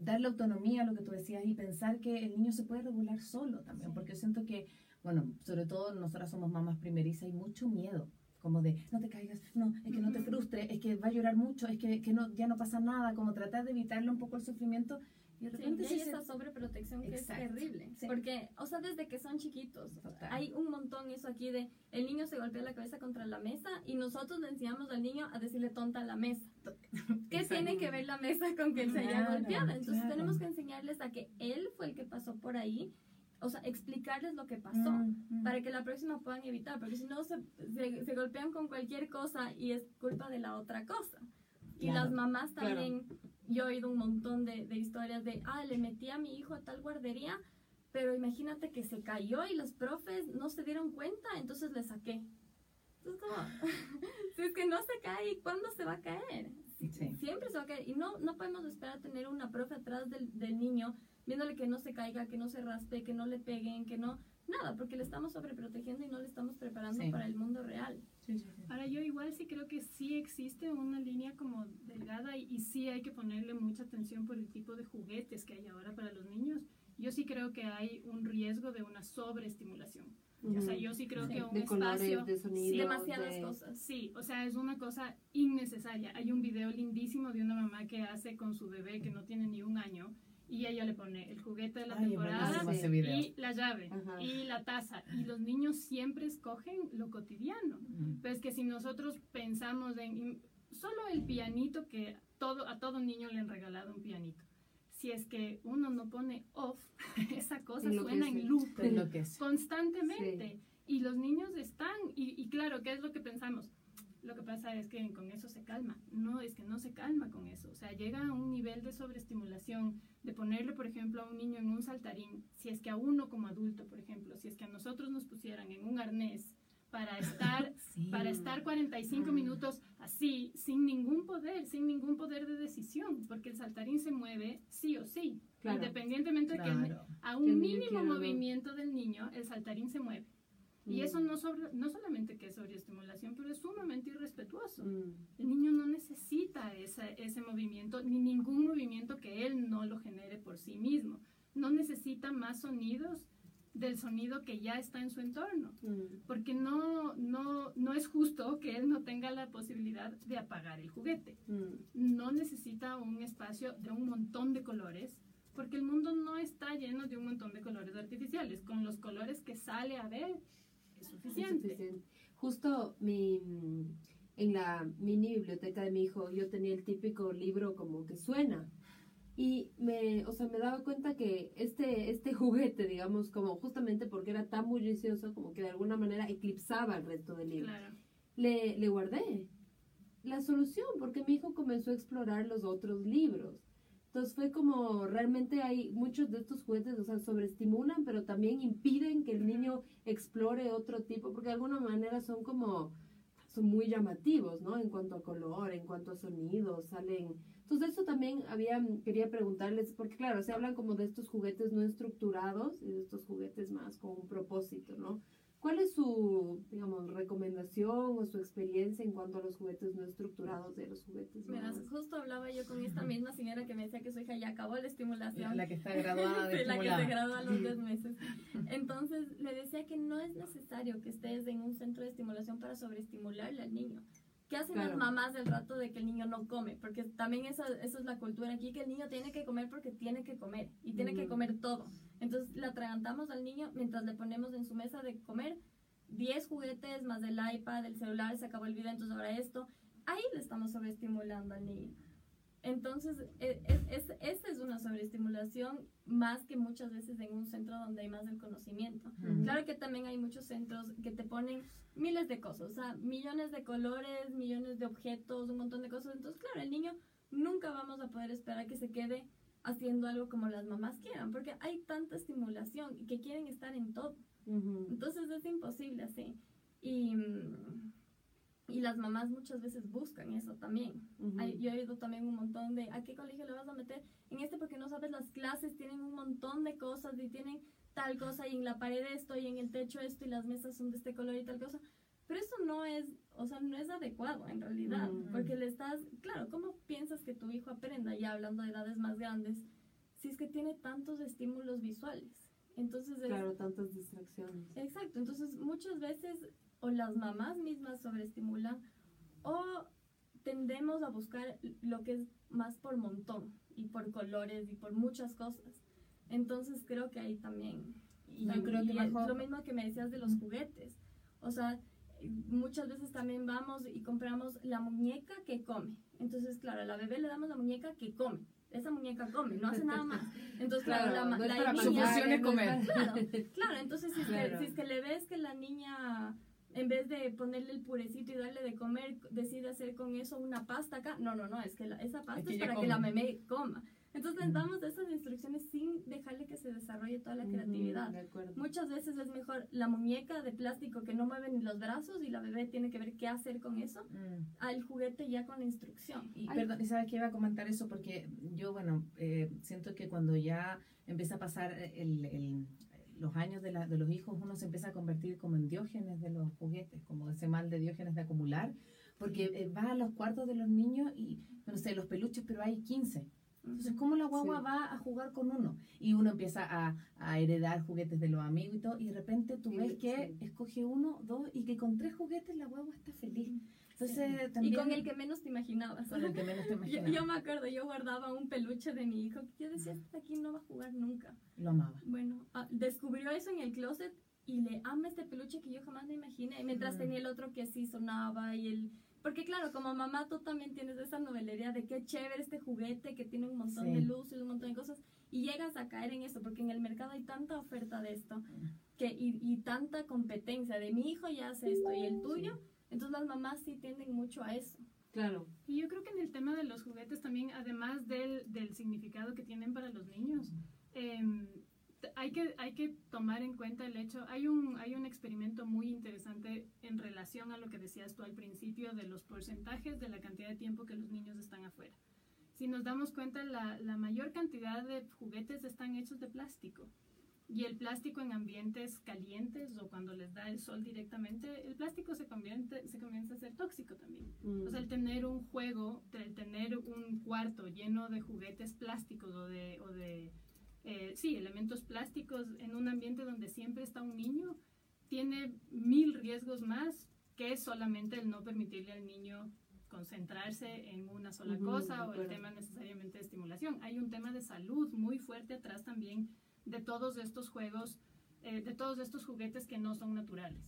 darle autonomía a lo que tú decías y pensar que el niño se puede regular solo también,
Sí.
porque yo siento que, bueno, sobre todo nosotras somos mamás primerizas, hay mucho miedo como de no te caigas, no, es que no te frustres, es que va a llorar mucho, es que, que no, ya no pasa nada, como tratar de evitarle un poco el sufrimiento y de
Sí,
repente
y
sí
hay
se-
esa sobreprotección que
Exacto.
es terrible.
Sí.
Porque, o sea, desde que son chiquitos,
Total.
hay un montón eso aquí de el niño se golpea la cabeza contra la mesa y nosotros le enseñamos al niño a decirle tonta a la mesa. ¿Qué tiene que ver la mesa con que él se haya
Claro,
golpeado? Entonces
claro.
tenemos que enseñarles a que él fue el que pasó por ahí, o sea, explicarles lo que pasó.
Mm, mm.
Para que la próxima puedan evitar, porque si no se, se, se golpean con cualquier cosa y es culpa de la otra cosa. Y
Claro,
las mamás
claro.
también, yo he oído un montón de, de historias de, ah, le metí a mi hijo a tal guardería, pero imagínate que se cayó y los profes no se dieron cuenta, entonces le saqué. Entonces, como, [laughs] si es que no se cae, ¿cuándo se va a caer? Si-
Sí.
siempre se va a caer. Y no, no podemos esperar a tener una profe atrás del, del niño, viéndole que no se caiga, que no se raspe, que no le peguen, que no... Nada, porque le estamos sobreprotegiendo y no le estamos preparando
Sí.
para el mundo real.
Ahora yo igual sí creo que sí existe una línea como delgada y, y sí hay que ponerle mucha atención por el tipo de juguetes que hay ahora para los niños. Yo sí creo que hay un riesgo de una sobreestimulación. O sea, yo sí creo
Sí.
que un
de colores,
espacio...
de sonidos,
Demasiadas
de-
cosas.
Sí, o sea, es una cosa innecesaria. Hay un video lindísimo de una mamá que hace con su bebé que no tiene ni un año y ella le pone el juguete de la
Ay,
temporada y la llave
Ajá.
y la taza. Y los niños siempre escogen lo cotidiano.
Mm.
Pues que si nosotros pensamos en solo el pianito que todo, a todo niño le han regalado un pianito. Si es que uno no pone off, [laughs] esa cosa suena en loop
enloquece.
constantemente. Y los niños están, y, y claro, ¿qué es lo que pensamos? Lo que pasa es que con eso se calma. No, es que no se calma con eso. O sea, llega a un nivel de sobreestimulación, de ponerle, por ejemplo, a un niño en un saltarín, si es que a uno como adulto, por ejemplo, si es que a nosotros nos pusieran en un arnés para estar
Sí.
para estar 45
Mm.
minutos así, sin ningún poder, sin ningún poder de decisión, porque el saltarín se mueve sí o sí,
Claro.
independientemente de que a un mínimo movimiento del niño, el saltarín se mueve. Y
Mm.
eso no, sobre- no solamente que es sobreestimulación, pero es sumamente irrespetuoso.
Mm.
El niño no necesita esa- ese movimiento, ni ningún movimiento que él no lo genere por sí mismo. No necesita más sonidos del sonido que ya está en su entorno
Mm.
porque no, no, no es justo que él no tenga la posibilidad de apagar el juguete.
Mm.
No necesita un espacio de un montón de colores, porque el mundo no está lleno de un montón de colores artificiales. Con los colores que sale a ver es
Es
suficiente.
suficiente. Justo mi, en la mini biblioteca de mi hijo yo tenía el típico libro como que suena. Y me, o sea, me daba cuenta que este, este [laughs] juguete, digamos, como justamente porque era tan bullicioso, como que de alguna manera eclipsaba el resto del libro.
Claro.
le, le guardé la solución porque mi hijo comenzó a explorar los otros libros. Entonces fue como realmente hay muchos de estos juguetes, o sea, sobreestimulan, pero también impiden que el niño explore otro tipo, porque de alguna manera son como, son muy llamativos, ¿no? En cuanto a color, en cuanto a sonido, salen... Entonces eso también había, quería preguntarles, porque claro, se hablan como de estos juguetes no estructurados y de estos juguetes más con un propósito, ¿no? ¿Cuál es su, digamos, recomendación o su experiencia en cuanto a los juguetes no estructurados de los juguetes
Mira, justo hablaba yo con esta misma señora que me decía que su hija ya acabó la estimulación.
La que está graduada de [laughs]
la que se gradúa a los [laughs] 10 meses. Entonces le decía que no es necesario que estés en un centro de estimulación para sobreestimularle al niño. ¿Qué hacen
Claro.
las mamás del rato de que el niño no come? Porque también esa, esa es la cultura aquí, que el niño tiene que comer porque tiene que comer y tiene que comer todo. Entonces le atragantamos al niño mientras le ponemos en su mesa de comer 10 juguetes más del iPad, el celular, se acabó el video, entonces ahora esto. Ahí le estamos sobreestimulando al niño. Entonces, e- e- es, esta es una sobreestimulación más que muchas veces en un centro donde hay más el conocimiento.
Ujú.
Claro que también hay muchos centros que te ponen miles de cosas, o sea, millones de colores, millones de objetos, un montón de cosas. Entonces, claro, el niño nunca vamos a poder esperar que se quede haciendo algo como las mamás quieran, porque hay tanta estimulación y que quieren estar en todo.
Ujú.
Entonces es imposible así. Y, mm, y las mamás muchas veces buscan eso también.
Ujú.
Hay- yo he oído también un montón de, ¿a qué colegio le vas a meter? En este porque no sabes, las clases tienen un montón de cosas y tienen tal cosa y en la pared esto y en el techo esto y las mesas son de este color y tal cosa. Pero eso no es, o sea, no es adecuado en realidad,
Mm.
porque le estás, claro, ¿cómo piensas que tu hijo aprenda ya hablando de edades más grandes si es que tiene tantos estímulos visuales? Entonces es,
Claro, tantas distracciones.
Exacto, entonces muchas veces o las mamás mismas sobreestimulan o tendemos a buscar lo que es más por montón y por colores y por muchas cosas. Entonces creo que ahí también.
Y yo creo que
y lo mismo que me decías de los juguetes. O sea, muchas veces también vamos y compramos la muñeca que come. Entonces, claro, a la bebé le damos la muñeca que come. Esa muñeca come, no hace nada más. Entonces, claro, la,
no es
la
para
niña-
es [laughs] comer.
Claro, claro, entonces si es, que, si es que le ves que la niña en vez de ponerle el purecito y darle de comer, decide hacer con eso una pasta acá. No, no, no, es que la- esa pasta es, para que la meme coma. Entonces les damos esas instrucciones sin dejarle que se desarrolle toda la creatividad.
De.
Muchas veces es mejor la muñeca de plástico que no mueve ni los brazos y la bebé tiene que ver qué hacer con eso,
Mm.
al juguete ya con la instrucción.
Y
Ay.
perdón, sabes que iba a comentar eso porque yo, bueno, eh, siento que cuando ya empieza a pasar el, el- los años de, la- de los hijos, uno se empieza a convertir como en diógenes de los juguetes, como ese mal de diógenes de acumular, porque eh, va a los cuartos de los niños y, no sé, los peluches, pero hay 15. Entonces, ¿cómo la guagua
Sí.
va a jugar con uno? Y uno empieza a, a heredar juguetes de los amigos y todo, y de repente tú
Y-
ves que
sí.
escoge uno, dos, y que con tres juguetes la guagua está feliz. Entonces,
Y
también...
con el que menos te imaginabas.
con el que menos te [laughs]
Yo,
imaginas.
yo me acuerdo, yo guardaba un peluche de mi hijo que yo decía, este aquí no va a jugar nunca.
Lo amaba.
Bueno, ah, descubrió eso en el closet y le ama este peluche que yo jamás me imaginé. Mientras
Mm.
tenía el otro que sí sonaba y el... Porque claro, como mamá tú también tienes esa novelería de qué chévere este juguete que tiene un montón
Sí.
de luz y un montón de cosas. Y llegas a caer en eso, porque en el mercado hay tanta oferta de esto que, y, y tanta competencia de mi hijo ya hace esto y el tuyo. Entonces las mamás sí tienden mucho a eso.
Claro.
Y yo creo que en el tema de los juguetes también, además del, del significado que tienen para los niños, t- hay, que, hay que tomar en cuenta el hecho, hay un, hay un experimento muy interesante en relación a lo que decías tú al principio de los porcentajes de la cantidad de tiempo que los niños están afuera. Si nos damos cuenta, la, la mayor cantidad de juguetes están hechos de plástico. Y el plástico en ambientes calientes o cuando les da el sol directamente, el plástico se, convierte, se comienza a ser tóxico también.
Mm.
O sea, el tener un juego, el tener un cuarto lleno de juguetes plásticos o de, o de eh, sí, elementos plásticos en un ambiente donde siempre está un niño, tiene mil riesgos más que solamente el no permitirle al niño concentrarse en una sola
Ujú,
cosa
de
o el tema necesariamente de estimulación. Hay un tema de salud muy fuerte atrás también de todos estos juegos, eh, de todos estos juguetes que no son naturales.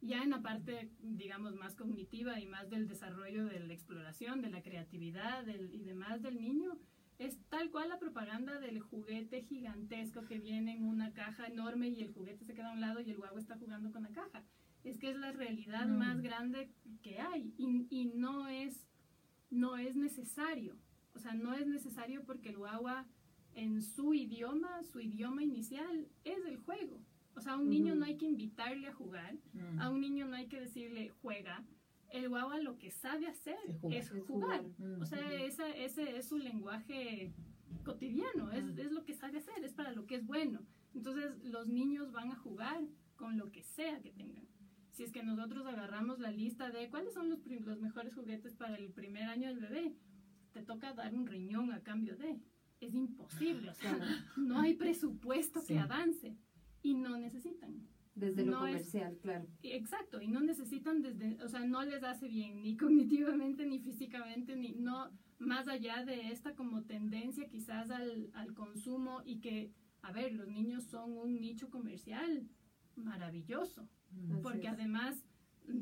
Ya en la parte, digamos, más cognitiva y más del desarrollo de la exploración, de la creatividad del- y demás del niño, es tal cual la propaganda del juguete gigantesco que viene en una caja enorme y el juguete se queda a un lado y el guagua está jugando con la caja. Es que es la realidad
Mm.
más grande que hay y, y no, es, no es necesario. O sea, no es necesario porque el guagua en su idioma, su idioma inicial es el juego. O sea, a un niño no hay que invitarle a jugar,
Mm.
a un niño no hay que decirle juega. El guagua lo que sabe hacer
Es jugar.
es jugar.
Mm.
O sea, esa, ese es su lenguaje cotidiano, es,
Mm.
es lo que sabe hacer, es para lo que es bueno. Entonces los niños van a jugar con lo que sea que tengan. Si es que nosotros agarramos la lista de cuáles son los, los mejores juguetes para el primer año del bebé, te toca dar un riñón a cambio de. Es imposible, o sea, no hay presupuesto
Sí.
que avance y no necesitan.
Desde lo
no es-
comercial, claro.
Exacto, y no necesitan desde, o sea, no les hace bien ni cognitivamente ni físicamente, ni no más allá de esta como tendencia quizás al, al consumo y que, a ver, los niños son un nicho comercial maravilloso, porque
es.
además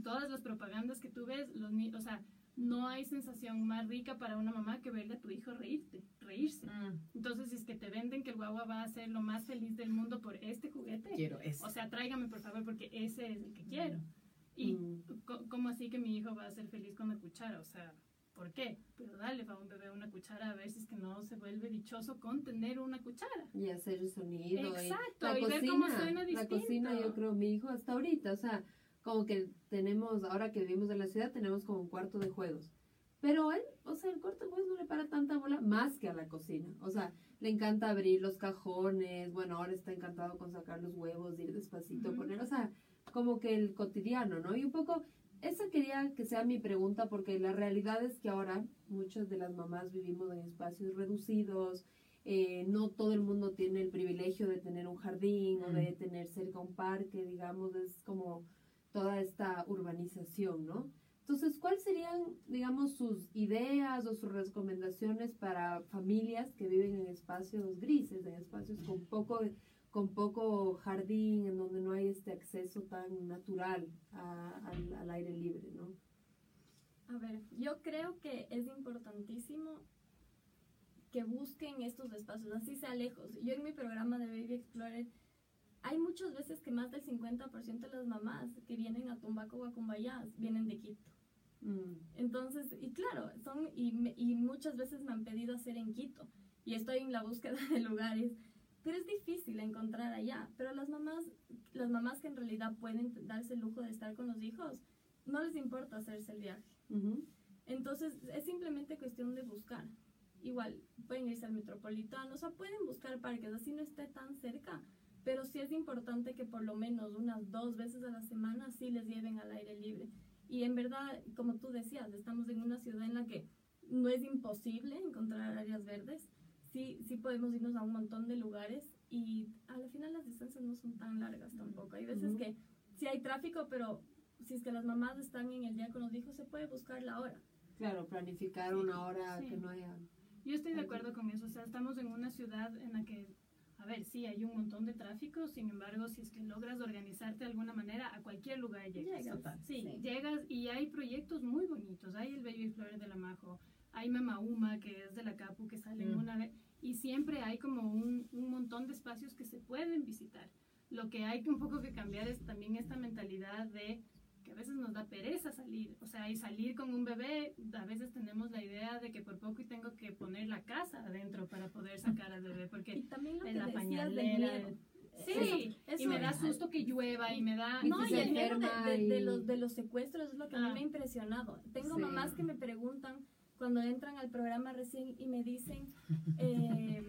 todas las propagandas que tú ves, los ni o sea, no hay sensación más rica para una mamá que verle a tu hijo reírte, reírse.
Mm.
Entonces, si es que te venden que el guagua va a ser lo más feliz del mundo por este juguete,
Quiero eso.
o sea, tráigame por favor porque ese es el que quiero. Y
Mm.
¿cómo así que mi hijo va a ser feliz con la cuchara? O sea, ¿por qué? Pero dale a un bebé una cuchara a ver si es que no se vuelve dichoso con tener una cuchara.
Y hacer el sonido.
Exacto,
y,
y ver cómo suena
La
distinto.
cocina, yo creo, mi hijo hasta ahorita, o sea, como que tenemos, ahora que vivimos en la ciudad, tenemos como un cuarto de juegos. Pero él, o sea, el cuarto de juegos no le para tanta bola más que a la cocina. O sea, le encanta abrir los cajones, bueno, ahora está encantado con sacar los huevos, ir despacito,
Ujú.
poner, o sea, como que el cotidiano, ¿no? Y un poco, esa quería que sea mi pregunta, porque la realidad es que ahora muchas de las mamás vivimos en espacios reducidos, eh, no todo el mundo tiene el privilegio de tener un jardín o de tener cerca un parque, digamos, es como toda esta urbanización, ¿no? Entonces, ¿cuáles serían, digamos, sus ideas o sus recomendaciones para familias que viven en espacios grises, en espacios con poco, con poco jardín, en donde no hay este acceso tan natural al, al aire libre, ¿no?
A ver, yo creo que es importantísimo que busquen estos espacios, así sea lejos. Yo en mi programa de Baby Explorer hay muchas veces que más del 50% de las mamás que vienen a Tumbaco o a Cumbayá vienen de Quito.
Mm.
Entonces, y claro, son, y, muchas veces me han pedido hacer en Quito, y estoy en la búsqueda [laughs] de lugares, pero es difícil encontrar allá. Pero las mamás, las mamás que en realidad pueden darse el lujo de estar con los hijos, no les importa hacerse el viaje. Entonces, es simplemente cuestión de buscar. Igual, pueden irse al metropolitano, o sea, pueden buscar parques, así no esté tan cerca. Pero sí es importante que por lo menos unas dos veces a la semana sí les lleven al aire libre. Y en verdad, como tú decías, estamos en una ciudad en la que no es imposible encontrar áreas verdes. Sí, sí podemos irnos a un montón de lugares y al final las distancias no son tan largas tampoco. Hay veces
Ujú.
que sí hay tráfico, pero si es que las mamás están en el día con los hijos, se puede buscar la hora.
Claro, planificar
Sí,
una hora
sí.
que no haya.
Yo estoy de acuerdo con eso, o sea, estamos en una ciudad en la que, a ver, sí, hay un montón de tráfico, sin embargo, si es que logras organizarte de alguna manera, a cualquier lugar llegas. Sí,
Sí.
llegas y hay proyectos muy bonitos, hay el Baby Flores de la Majo, hay Mama Uma, que es de la Capu, que salen
Mm.
una vez, y siempre hay como un, un montón de espacios que se pueden visitar. Lo que hay que un poco que cambiar es también esta mentalidad de que a veces nos da pereza salir, o sea, y salir con un bebé, a veces tenemos la idea de que por poco y tengo que poner la casa adentro para poder sacar al bebé,
Y
porque
también lo
en
que
la
del
pañalera, sí,
Eso-
y
eso-
me da susto que llueva y me da...
Y
No, y
se
el miedo de,
enferma
de- de
y-
los, de los secuestros es lo que a mí
Ah.
me ha impresionado. Tengo
Sí.
mamás que me preguntan cuando entran al programa recién y me dicen eh,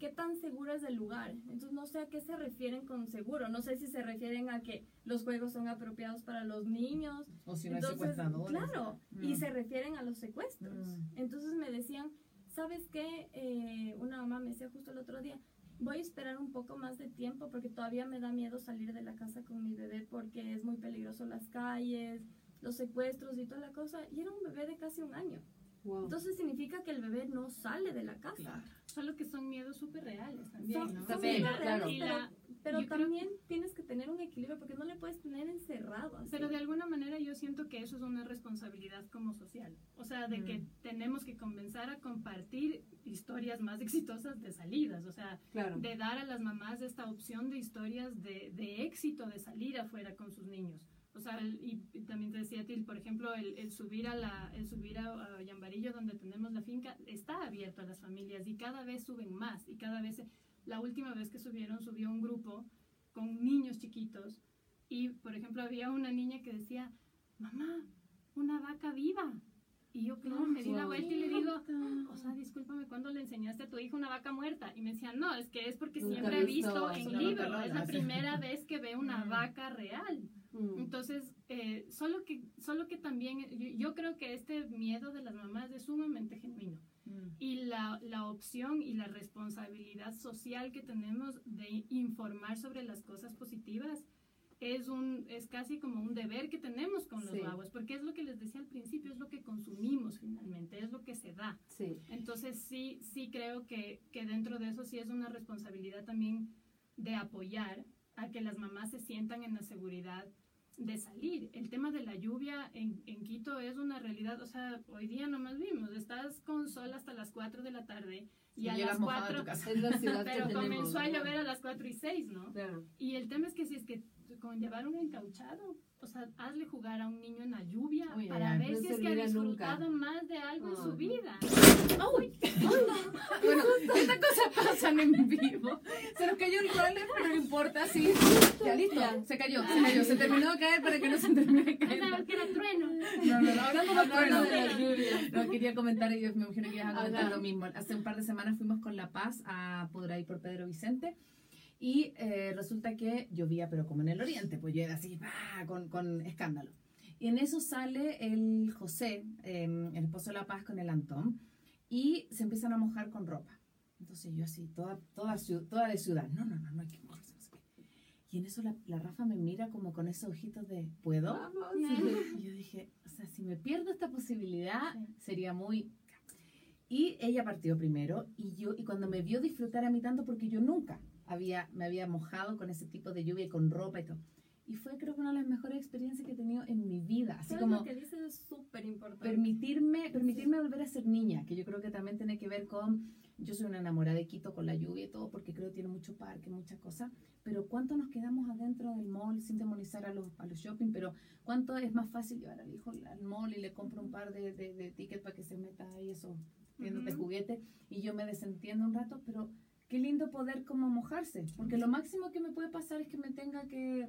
qué tan seguro es el lugar. Entonces no sé a qué se refieren con seguro. No sé si se refieren a que los juegos son apropiados para los niños.
O si no hay secuestradores.
claro, y
Mm.
se refieren a los secuestros.
Mm.
Entonces me decían, ¿sabes qué? Eh, una mamá me decía justo el otro día, voy a esperar un poco más de tiempo porque todavía me da miedo salir de la casa con mi bebé porque es muy peligroso las calles, los secuestros y toda la cosa. Y era un bebé de casi un año.
Wow.
Entonces significa que el bebé no sale de la casa.
Claro.
Solo que son miedos súper reales también,
Son-
¿no?
son
Sí, claro.
reales,
Y
pero,
la-
pero
yo creo-
también tienes que tener un equilibrio porque no le puedes tener encerrado. así.
Pero de alguna manera yo siento que eso es una responsabilidad como social. O sea, de que
Mm.
tenemos que comenzar a compartir historias más [laughs] exitosas de salidas. O sea,
Claro.
de dar a las mamás esta opción de historias de, de éxito, de salir afuera con sus niños. O sea, el- y, y también te decía Til, por ejemplo, el, el subir a la, el subir a, a Yambarillo donde tenemos la finca está abierto a las familias y cada vez suben más y cada vez la última vez que subieron subió un grupo con niños chiquitos y por ejemplo había una niña que decía, "Mamá, una vaca viva." Y yo, claro, me di la vuelta y le digo, o sea, discúlpame, ¿cuándo le enseñaste a tu hijo una vaca muerta? Y me decían, no, es que es porque
Nunca
siempre
he visto
en
real,
es la primera vez que veo una [laughs] vaca real.
Mm.
Entonces, eh, solo, que, solo que también, yo, yo creo que este miedo de las mamás es sumamente genuino.
Mm.
Y la, la opción y la responsabilidad social que tenemos de informar sobre las cosas positivas es, un, es casi como un deber que tenemos con los
Sí.
guaguas, porque es lo que les decía al principio, es lo que consumimos finalmente, es lo que se da.
Sí.
Entonces sí, sí creo que, que dentro de eso sí es una responsabilidad también de apoyar a que las mamás se sientan en la seguridad de salir. El tema de la lluvia en, en Quito es una realidad, o sea, hoy día nomás vimos, estás con sol hasta las 4 de la tarde y,
Y
a las
mojada a
4,
tu casa.
Es la ciudad [laughs] que
pero
tenemos.
comenzó a
¿no?
llover a las 4 y 6, ¿no?
Claro.
Y el tema es que si es que con llevar un encauchado, o sea, hazle jugar a un niño en la lluvia
Uy,
para ver
no
si es que ha
servirá nunca.
disfrutado más de algo en su
Ay.
vida.
Bueno, estas cosas pasan en vivo. Se nos cayó el roller, pero no importa, sí. Ya listo, se cayó, se cayó. Se terminó de caer para que no se termine de caer.
Pensaba que era trueno.
No, no, no, hablando de trueno.
de la lluvia.
No, quería comentar, y yo me imagino que ibas a comentar
Ajá.
lo mismo. Hace un par de semanas fuimos con La Paz a por ahí por Pedro Vicente. Y eh, resulta que llovía, pero como en el oriente, pues llueve así, ¡bah! con, con escándalo. Y en eso sale el José, eh, el esposo de La Paz, con el Antón, y se empiezan a mojar con ropa. Entonces yo así, toda, toda, toda de ciudad, no, no, no, no hay que mojarse. no sé qué. Y en eso la, la Rafa me mira como con esos ojitos de, ¿puedo?
Vamos.
Y yo [laughs] dije, o sea, si me pierdo esta posibilidad, sería muy... Y ella partió primero y yo y cuando me vio disfrutar a mí tanto porque yo nunca había me había mojado con ese tipo de lluvia y con ropa y todo. Y fue creo que una de las mejores experiencias que he tenido en mi vida, así
¿Sabes
como
lo que dices es súper importante.
permitirme permitirme volver a ser niña, que yo creo que también tiene que ver con yo soy una enamorada de Quito con la lluvia y todo, porque creo que tiene mucho parque, muchas cosas, pero ¿cuánto nos quedamos adentro del mall sin demonizar a los, a los shopping? Pero ¿cuánto es más fácil llevar al hijo al mall y le compro un par de, de, de tickets para que se meta ahí esos tiendas de
Ujú.
juguete y yo me desentiendo un rato, pero qué lindo poder como mojarse, porque lo máximo que me puede pasar es que me tenga que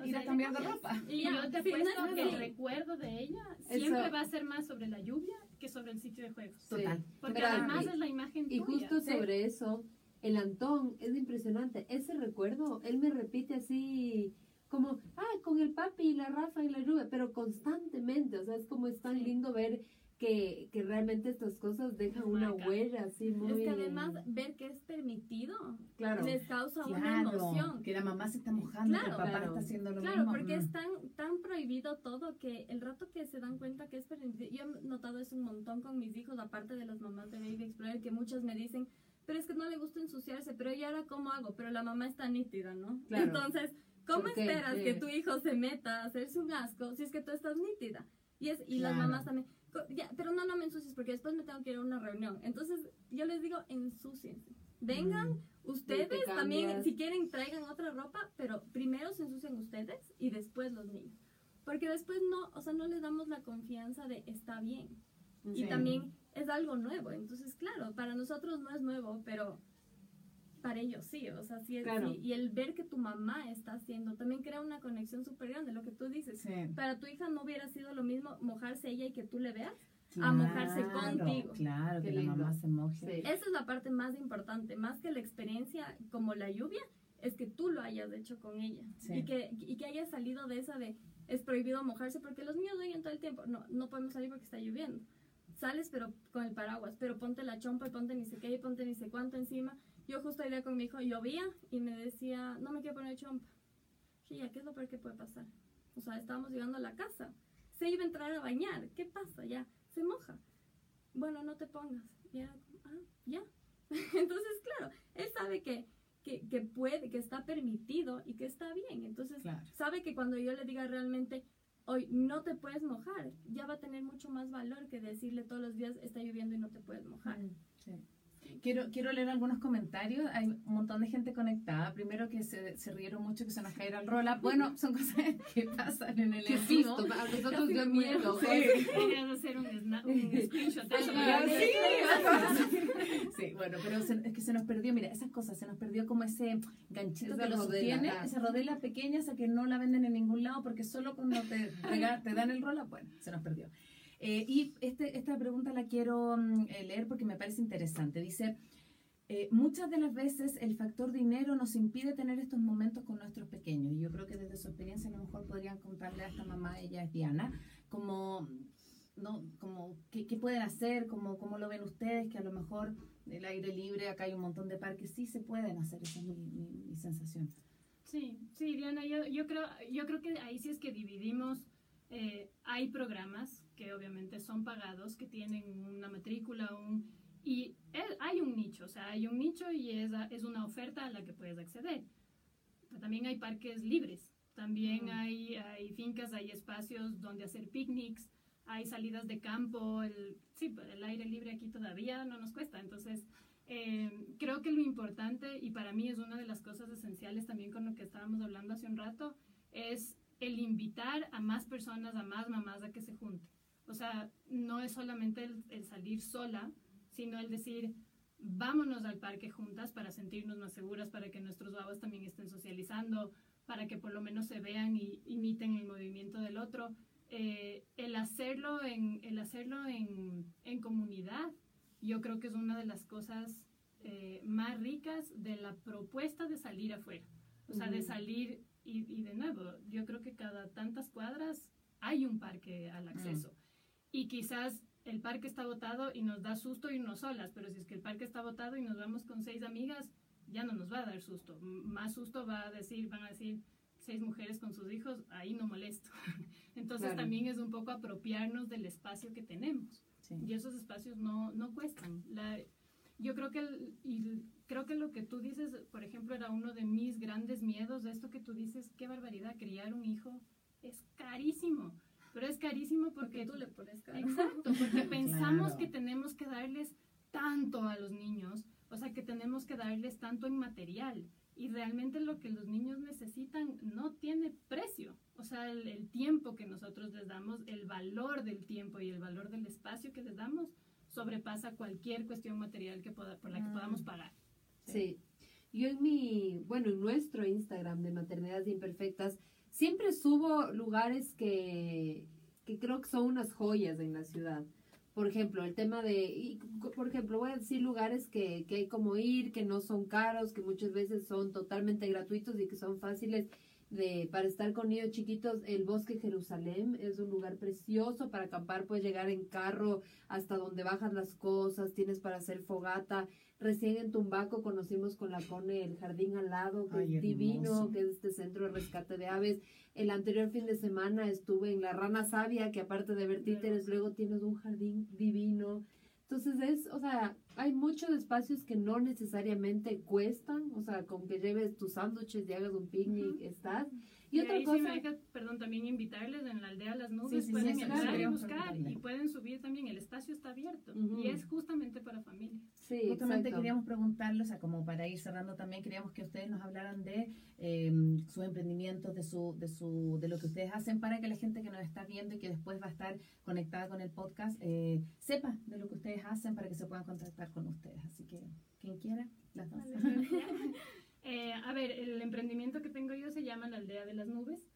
O
ir
sea,
a cambiar de ropa. [laughs]
Y
yo te
sí, no
apuesto
es
que el recuerdo de ella
Eso-
siempre va a ser más sobre la lluvia que sobre el sitio de juegos.
Total.
Porque
Pero-
además
y-
es la imagen
Y
tuya.
justo
Sí.
sobre eso, el Antón es impresionante. Ese recuerdo, él me repite así como, ah, con el papi y la Rafa y la lluvia, pero constantemente. O sea, es como es tan
Sí.
lindo ver que, que realmente estas cosas dejan una
Marca.
huella así muy...
Es que además ver que es permitido
claro.
les causa una
Claro,
emoción.
que la mamá se está mojando, que el
Claro,
papá
claro.
está haciendo lo
Claro,
mismo.
porque
Mm.
es tan, tan prohibido todo que el rato que se dan cuenta que es permitido, yo he notado eso un montón con mis hijos, aparte de las mamás de Baby Explorer, que muchas me dicen, pero es que no le gusta ensuciarse, pero ¿y ahora cómo hago? Pero la mamá está nítida, ¿no?
Claro.
Entonces, ¿cómo esperas que tu hijo se meta a hacerse un asco si es que tú estás nítida? Y, es, y las
Claro.
mamás también, "Co- ya, pero no, no me ensucies porque después me tengo que ir a una reunión. Entonces, yo les digo, ensúciense. Vengan,
Mm.
ustedes también, si quieren, traigan otra ropa, pero primero se ensucian ustedes y después los niños. Porque después no, o sea, no les damos la confianza de está bien. Y
Sí.
también es algo nuevo. Entonces, claro, para nosotros no es nuevo, pero para ellos sí. O sea, sí es
Claro.
sí. Y el ver que tu mamá está haciendo también crea una conexión súper grande, lo que tú dices.
Sí.
Para tu hija no hubiera sido lo mismo mojarse ella y que tú le veas. a mojarse contigo.
Claro,
Qué
que la mamá se moje.
Sí.
Esa es la parte más importante, más que la experiencia como la lluvia, es que tú lo hayas hecho con ella
Sí.
y, que, y que hayas salido de esa de es prohibido mojarse porque los niños oyen todo el tiempo. No, no podemos salir porque está lloviendo. Sales pero con el paraguas, pero ponte la chompa y ponte ni sé qué y ponte ni sé cuánto encima. Yo justo iría con mi hijo, llovía y me decía, no me quiero poner chompa. Dije, ya, ¿qué es lo peor que puede pasar? O sea, estábamos llegando a la casa. Se iba a entrar a bañar. ¿Qué pasa? Ya, se moja. Bueno, no te pongas. Ya, ah, ya. [laughs] Entonces, claro, él sabe que, que, que puede, que está permitido y que está bien. Entonces,
Claro.
sabe que cuando yo le diga realmente, hoy no te puedes mojar, ya va a tener mucho más valor que decirle todos los días, está lloviendo y no te puedes mojar.
Mm, sí. Quiero, quiero leer algunos comentarios. Hay un montón de gente conectada. Primero que se, se rieron mucho que se nos cayera el roll Bueno, son cosas [laughs] que pasan en el
susto, a nosotros dio miedo.
Hacer un, [laughs] screenshot [laughs]
sí, bueno, pero se- es que se nos perdió, mira, esas cosas, se nos perdió como ese ganchito
Esa
que lo sostiene,
ah.
esa rodela pequeña, esa que no la venden en ningún lado porque solo cuando te dan el rola, bueno, se nos perdió. Eh, y este, esta pregunta la quiero mm, eh, leer porque me parece interesante. Dice, eh, muchas de las veces el factor dinero nos impide tener estos momentos con nuestros pequeños. Y yo creo que desde su experiencia a lo mejor podrían contarle a esta mamá, ella es Diana, como, no, como qué, pueden hacer, como, cómo lo ven ustedes, que a lo mejor el aire libre, acá hay un montón de parques, sí se pueden hacer, esa es mi, mi- mi sensación.
Sí, sí, Diana, yo, yo, creo, yo creo que ahí sí es que dividimos. eh, hay programas que obviamente son pagados, que tienen una matrícula, un, y es- hay un nicho, o sea, hay un nicho y es, es una oferta a la que puedes acceder. Pero también hay parques libres, también
Mm.
hay, hay fincas, hay espacios donde hacer picnics, hay salidas de campo, el, sí, pues, el aire libre aquí todavía no nos cuesta, entonces eh, creo que lo importante, y para mí es una de las cosas esenciales también con lo que estábamos hablando hace un rato, es el invitar a más personas, a más mamás a que se junten. O sea, no es solamente el, el salir sola, sino el decir, vámonos al parque juntas para sentirnos más seguras, para que nuestros babos también estén socializando, para que por lo menos se vean y imiten el movimiento del otro. Eh, el hacerlo, en, el hacerlo en, en comunidad, yo creo que es una de las cosas eh, más ricas de la propuesta de salir afuera. O sea, de salir y, y de nuevo, yo creo que cada tantas cuadras hay un parque al acceso. Y quizás el parque está botado y nos da susto irnos solas, pero si es que el parque está botado y nos vamos con seis amigas, ya no nos va a dar susto. Más susto va a decir, van a decir seis mujeres con sus hijos, ahí no molesto. [laughs] Entonces
Claro.
también es un poco apropiarnos del espacio que tenemos.
Sí.
Y esos espacios no, no cuestan. La, yo creo que, el- y creo que lo que tú dices, por ejemplo, era uno de mis grandes miedos, de esto que tú dices, qué barbaridad, criar un hijo es carísimo. Pero es carísimo porque
Porque tú le pones cara.
Exacto, porque [laughs] pensamos
Claro.
que tenemos que darles tanto a los niños, o sea, que tenemos que darles tanto en material. Y realmente lo que los niños necesitan no tiene precio. O sea, el, el tiempo que nosotros les damos, el valor del tiempo y el valor del espacio que les damos, sobrepasa cualquier cuestión material que poda- por la que
Mm.
podamos pagar.
Sí. Yo en mi, bueno, en nuestro Instagram de Maternidades Imperfectas, siempre subo lugares que, que creo que son unas joyas en la ciudad. Por ejemplo, el tema de, y, por ejemplo, voy a decir lugares que, que hay como ir, que no son caros, que muchas veces son totalmente gratuitos y que son fáciles de, para estar con niños chiquitos. El Bosque Jerusalén es un lugar precioso para acampar, puedes llegar en carro hasta donde bajas las cosas, tienes para hacer fogata. Recién en Tumbaco conocimos con la Cone el jardín al lado, que
Ay,
es divino,
hermoso.
que es este centro de rescate de aves. El anterior fin de semana estuve en la Rana Sabia, que aparte de ver títeres, luego tienes un jardín divino. Entonces es, o sea, hay muchos espacios que no necesariamente cuestan, o sea, con que lleves tus sándwiches y hagas un picnic, estás. Y,
Y,
otra
ahí sí
cosa,
me deja, perdón, también invitarles en la aldea Las Nubes,
Sí,
pueden entrar y buscar y pueden subir también, el espacio está abierto y es justamente para familias.
sí,
Justamente
exacto.
queríamos preguntarle, o sea, como para ir cerrando también, queríamos que ustedes nos hablaran de eh, sus emprendimientos, de su, de su, de lo que ustedes hacen para que la gente que nos está viendo y que después va a estar conectada con el podcast eh, sepa de lo que ustedes hacen para que se puedan contactar con ustedes. Así que quien quiera, las dos. [laughs]
Eh, a ver, el emprendimiento que tengo yo se llama la aldea de las nubes.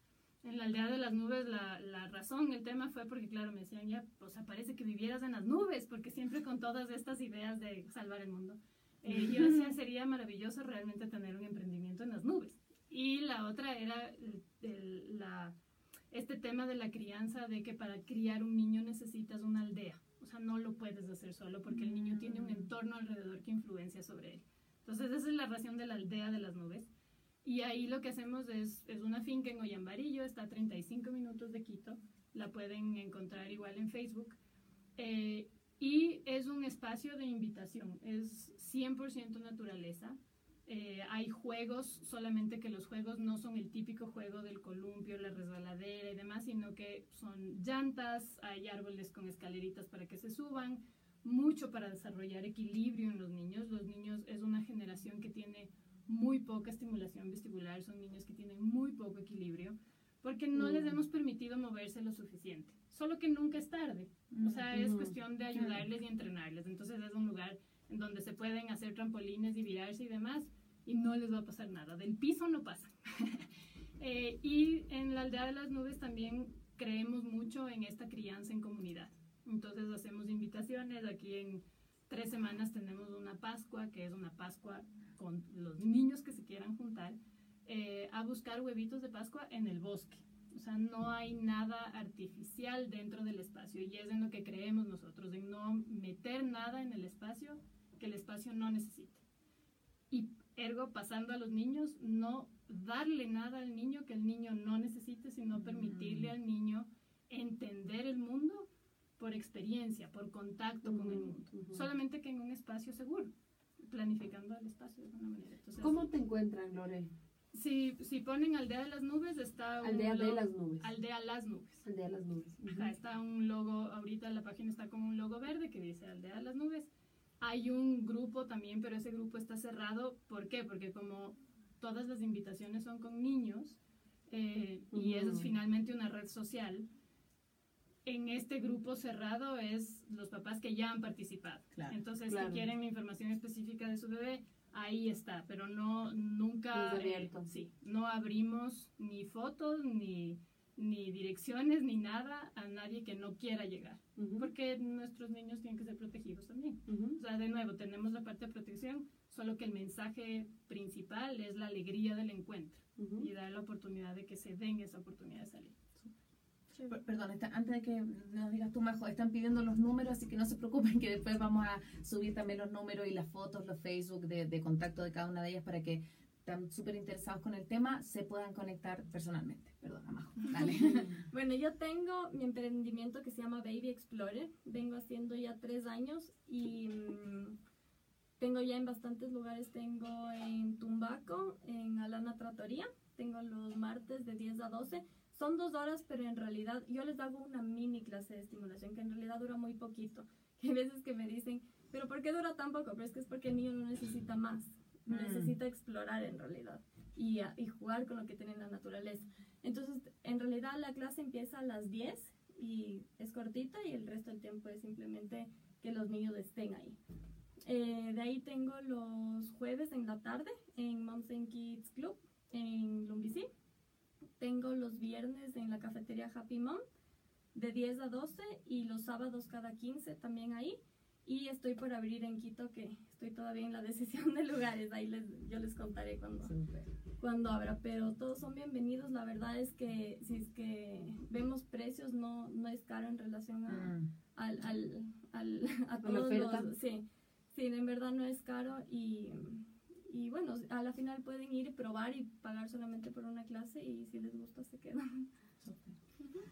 En la aldea de las nubes la, la razón, el tema fue porque, claro, me decían ya, o sea, parece que vivieras en las nubes, porque siempre con todas estas ideas de salvar el mundo. Eh, yo decía, sería maravilloso realmente tener un emprendimiento en las nubes. Y la otra era el- el- la, este tema de la crianza, de que para criar un niño necesitas una aldea. O sea, no lo puedes hacer solo porque el niño tiene un entorno alrededor que influencia sobre él. Entonces, esa es la razón de la aldea de las nubes. Y ahí lo que hacemos es, es una finca en Ollambarillo, está a 35 minutos de Quito. La pueden encontrar igual en Facebook. Eh, y es un espacio de invitación, es 100% naturaleza. Eh, hay juegos, solamente que los juegos no son el típico juego del columpio, la resbaladera y demás, sino que son llantas, hay árboles con escaleritas para que se suban, mucho para desarrollar equilibrio en los niños. Los niños es una generación que tiene muy poca estimulación vestibular, son niños que tienen muy poco equilibrio, porque no les
Mm.
hemos permitido moverse lo suficiente. Solo que nunca es tarde. O sea, es
Ujú.
cuestión de ayudarles y entrenarles. Entonces es un lugar en donde se pueden hacer trampolines y virarse y demás, y no les va a pasar nada. Del piso no pasa. [laughs] Eh, y en la aldea de las nubes también creemos mucho en esta crianza en comunidad. Entonces hacemos invitaciones. Aquí en tres semanas tenemos una Pascua, que es una Pascua con los niños que se quieran juntar, eh, a buscar huevitos de Pascua en el bosque. O sea, no hay nada artificial dentro del espacio y es en lo que creemos nosotros, en no meter nada en el espacio que el espacio no necesite. Y ergo, pasando a los niños, no darle nada al niño que el niño no necesite, sino permitirle al niño entender el mundo por experiencia, por contacto con el mundo.
ujú.
Solamente que en un espacio seguro, planificando el espacio de alguna manera. Entonces,
¿Cómo te encuentran, Lore?
si, si ponen Aldea de las Nubes, está un
Aldea de
logo-
las nubes.
Aldea Las Nubes.
Aldea de las nubes. Ujú.
Ajá, está un logo, ahorita la página está con un logo verde que dice Aldea de las Nubes. Hay un grupo también, pero ese grupo está cerrado. ¿Por qué? Porque como todas las invitaciones son con niños eh, y
Ujú.
es finalmente una red social, en este grupo cerrado es los papás que ya han participado.
Claro.
Entonces,
Claro.
si quieren información específica de su bebé, ahí está, pero no, nunca, eh, sí, no abrimos ni fotos, ni, ni direcciones, ni nada a nadie que no quiera llegar,
Ujú.
porque nuestros niños tienen que ser protegidos también.
Ujú.
O sea, de nuevo, tenemos la parte de protección, solo que el mensaje principal es la alegría del encuentro
Ujú.
y dar la oportunidad de que se den esa oportunidad de salir.
Per- Perdón, está- antes de que nos digas tú, Majo, están pidiendo los números, así que no se preocupen que después vamos a subir también los números y las fotos, los Facebook de, de contacto de cada una de ellas para que están súper interesados con el tema, se puedan conectar personalmente. Perdona, Majo. Dale. [laughs]
Bueno, yo tengo mi emprendimiento que se llama Baby Explorer. Vengo haciendo ya tres años y mm, tengo ya en bastantes lugares. Tengo en Tumbaco, en Alana Tratoría. Tengo los martes de 10 a 12. Son dos horas, pero en realidad yo les hago una mini clase de estimulación que en realidad dura muy poquito. Que hay veces que me dicen, pero ¿por qué dura tan poco? Pero es que es porque el niño no necesita más,
Mm.
necesita explorar en realidad y, a- y jugar con lo que tiene en la naturaleza. Entonces, en realidad la clase empieza a las 10 y es cortita y el resto del tiempo es simplemente que los niños estén ahí. Eh, de ahí tengo los jueves en la tarde en Moms and Kids Club en Lumbicí. Tengo los viernes en la cafetería Happy Mom de 10 a 12 y los sábados cada 15 también ahí. Y estoy por abrir en Quito, que estoy todavía en la [laughs] decisión de lugares. Ahí les, yo les contaré cuando, cuando abra, pero todos son bienvenidos. La verdad es que si es que vemos precios, no, no es caro en relación a,
Mm.
al, al, al, [laughs] a todos los... Sí, sí, en verdad no es caro y, y bueno, a la final pueden ir y probar y pagar solamente por una clase y si les gusta se quedan.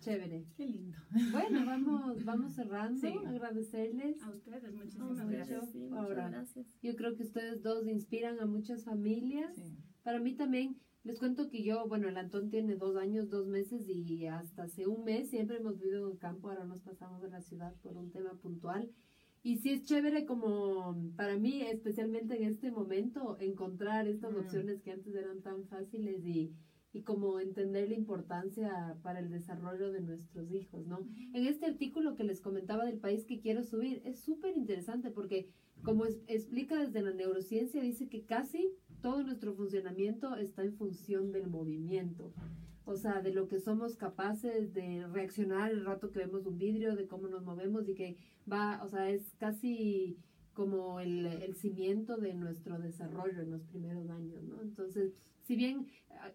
Chévere.
Qué lindo.
Bueno, [laughs] vamos, vamos cerrando.
Sí.
Agradecerles.
A ustedes, muchísimas
a ver,
gracias.
sí, muchas
Ahora.
gracias.
Yo creo que ustedes dos inspiran a muchas familias.
Sí.
Para mí también, les cuento que yo, bueno, el Antón tiene dos años, dos meses y hasta hace un mes siempre hemos vivido en el campo, ahora nos pasamos de la ciudad por un tema puntual. Y sí es chévere como para mí, especialmente en este momento, encontrar estas
Mm.
opciones que antes eran tan fáciles y, y como entender la importancia para el desarrollo de nuestros hijos, ¿no? En este artículo que les comentaba del país que quiero subir, es súper interesante porque como es- explica desde la neurociencia, dice que casi todo nuestro funcionamiento está en función del movimiento. O sea, de lo que somos capaces de reaccionar el rato que vemos un vidrio, de cómo nos movemos y que va, o sea, es casi como el, el cimiento de nuestro desarrollo en los primeros años, ¿no? Entonces, si bien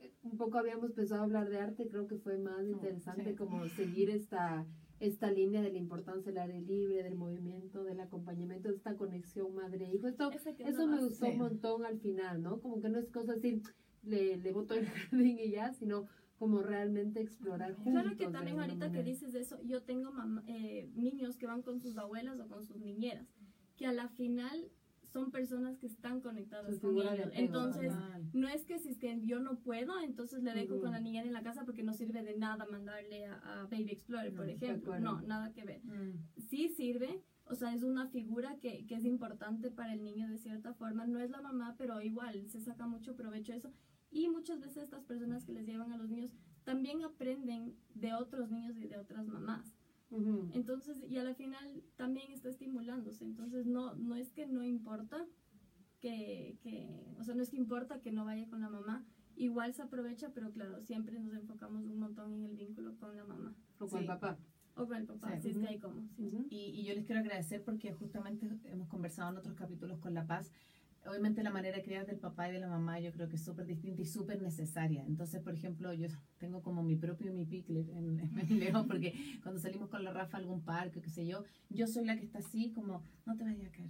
eh, un poco habíamos empezado a hablar de arte, creo que fue más interesante
sí.
como seguir esta, esta línea de la importancia del aire libre, del movimiento, del acompañamiento, de esta conexión madre-hijo. Esto,
Ese que
eso me gustó
Sí.
un montón al final, ¿no? Como que no es cosa así, le, le boto el [laughs] jardín y ya, sino como realmente explorar juntos.
Claro que también ahorita que dices eso, yo tengo mam- eh, niños que van con sus abuelas o con sus niñeras, que a la final son personas que están conectadas con ellos. Entonces, no es que si es que yo no puedo, entonces le dejo
Ujú.
con la niñera en la casa porque no sirve de nada mandarle a, a Baby Explorer, por
No, de
ejemplo. No, nada que ver.
Mm.
sí sirve, o sea, es una figura que, que es importante para el niño de cierta forma. No es la mamá, pero igual se saca mucho provecho de eso. Y muchas veces estas personas que les llevan a los niños también aprenden de otros niños y de otras mamás.
Ujú.
Entonces, y a la final también está estimulándose. Entonces, no, no es que no importa que, que, o sea, no es que importa que no vaya con la mamá. Igual se aprovecha, pero claro, siempre nos enfocamos un montón en el vínculo con la mamá.
O con el
Sí.
papá.
O con el papá,
Sí.
si es que hay como. sí.
Y, y yo les quiero agradecer porque justamente hemos conversado en otros capítulos con La Paz. Obviamente la manera de criar del papá y de la mamá yo creo que es súper distinta y súper necesaria. Entonces, por ejemplo, yo tengo como mi propio mi pickler en, en [laughs] León porque cuando salimos con la Rafa a algún parque, qué sé yo, yo soy la que está así como, no te vayas a caer.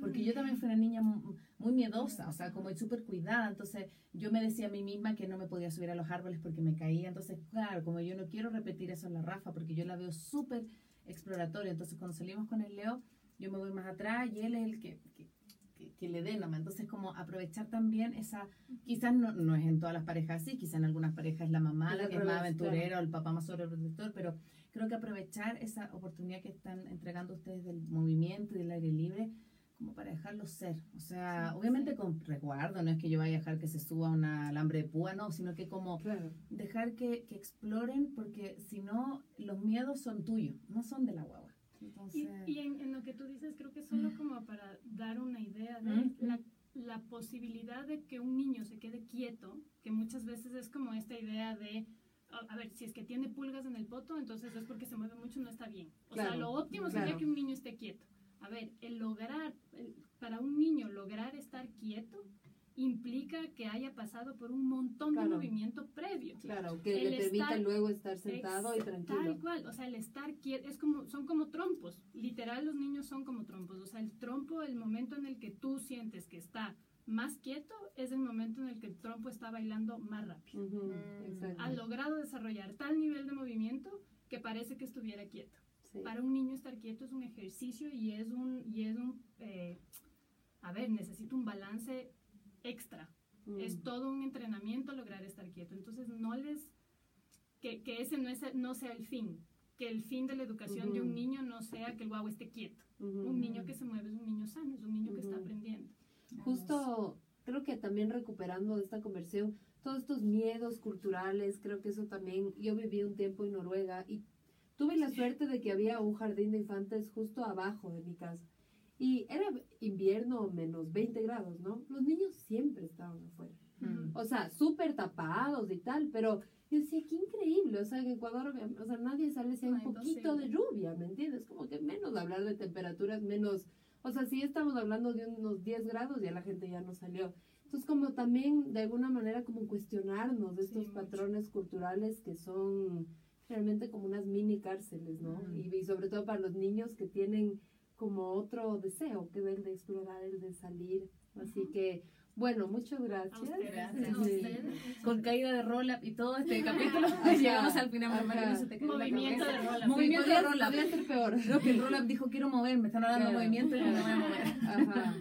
Porque yo también fui una niña mu- muy miedosa, o sea, como súper cuidada. Entonces, yo me decía a mí misma que no me podía subir a los árboles porque me caía. Entonces, claro, como yo no quiero repetir eso en la Rafa porque yo la veo súper exploratoria. Entonces, cuando salimos con el Leo, yo me voy más atrás y él es el que, que, que- que le nomás. Entonces, como aprovechar también esa, quizás no, no es en todas las parejas así, quizás en algunas parejas es la mamá la que es más aventurera o el papá más sobreprotector, pero creo que aprovechar esa oportunidad que están entregando ustedes del movimiento y del aire libre como para dejarlo ser. O sea,
Sí,
obviamente
sí.
con resguardo, no es que yo vaya a dejar que se suba un alambre de púa, no, sino que como
Claro.
dejar que, que exploren, porque si no, los miedos son tuyos, no son de la guagua. Entonces,
Y, y en, en lo que tú dices, creo que solo como para dar una idea de
Mm.
la, la posibilidad de que un niño se quede quieto, que muchas veces es como esta idea de, a, a ver, si es que tiene pulgas en el poto, entonces es porque se mueve mucho, no está bien. O sea,
Claro,
lo óptimo
claro.
sería que un niño esté quieto. A ver, el lograr, el- para un niño lograr estar quieto implica que haya pasado por un montón
Claro.
de movimiento previo.
Claro, que
El
le permita
estar-
luego estar sentado y tranquilo.
Tal cual, o sea, el estar quieto, es como, son como trompos, literal los niños son como trompos, o sea, el trompo, el momento en el que tú sientes que está más quieto, es el momento en el que el trompo está bailando más rápido.
Mm.
Ha logrado desarrollar tal nivel de movimiento que parece que estuviera quieto.
Sí.
Para un niño estar quieto es un ejercicio y es un, y es un, eh, a ver, necesita un balance extra.
Mm.
Es todo un entrenamiento lograr estar quieto. Entonces, no les. Que, que ese no, es, no sea el fin. que el fin de la educación de un niño no sea que el guau esté quieto. Un niño que se mueve es un niño sano, es un niño que está aprendiendo.
Justo, creo que también recuperando esta conversión, todos estos miedos culturales, creo que eso también, yo viví un tiempo en Noruega y tuve la suerte de que había un jardín de infantes justo abajo de mi casa. Y era invierno menos 20 grados, ¿no? Los niños siempre estaban afuera.
Mm.
O sea, súper tapados y tal, pero yo decía, qué increíble, o sea, en Ecuador, o sea, nadie sale si hay un poquito de lluvia, ¿me entiendes? Como que menos hablar de temperaturas, menos, o sea, si estamos hablando de unos 10 grados, ya la gente ya no salió. Entonces, como también, de alguna manera, como cuestionarnos de estos
Sí, mucho.
patrones culturales que son realmente como unas mini cárceles, ¿no?
Mm.
Y, y sobre todo para los niños que tienen como otro deseo, que es el de explorar, el de salir. Así que, bueno, muchas gracias.
ustedes.
Gracias.
No,
Sí.
ustedes.
Con caída de roll y todo este capítulo, [laughs]
Ajá,
llegamos al final.
ajá.
para que no se te caiga la
Movimiento de roll-up.
Movimiento de roll-up.
podría ser peor.
Creo que el roll-up dijo quiero moverme, están hablando de movimiento y no me voy a mover.
Ajá.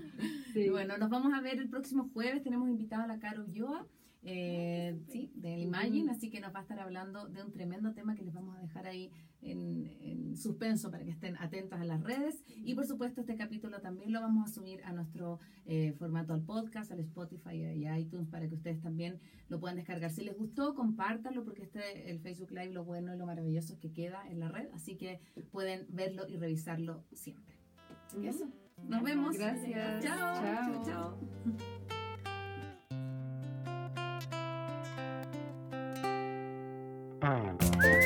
Sí.
Y Bueno, nos vamos a ver el próximo jueves. Tenemos invitado a la Caro Ulloa, eh, sí, del Imagine, así que nos va a estar hablando de un tremendo tema que les vamos a dejar ahí en, en suspenso para que estén atentos a las redes. Y por supuesto, este capítulo también lo vamos a subir a nuestro eh, formato al podcast, al Spotify y a iTunes para que ustedes también lo puedan descargar. Si les gustó, compártanlo porque este el Facebook Live lo bueno y lo maravilloso es que queda en la red, así que pueden verlo y revisarlo siempre.
Ujú.
Eso. Nos vemos.
Gracias.
Chao.
Chao.
chao.
Bye.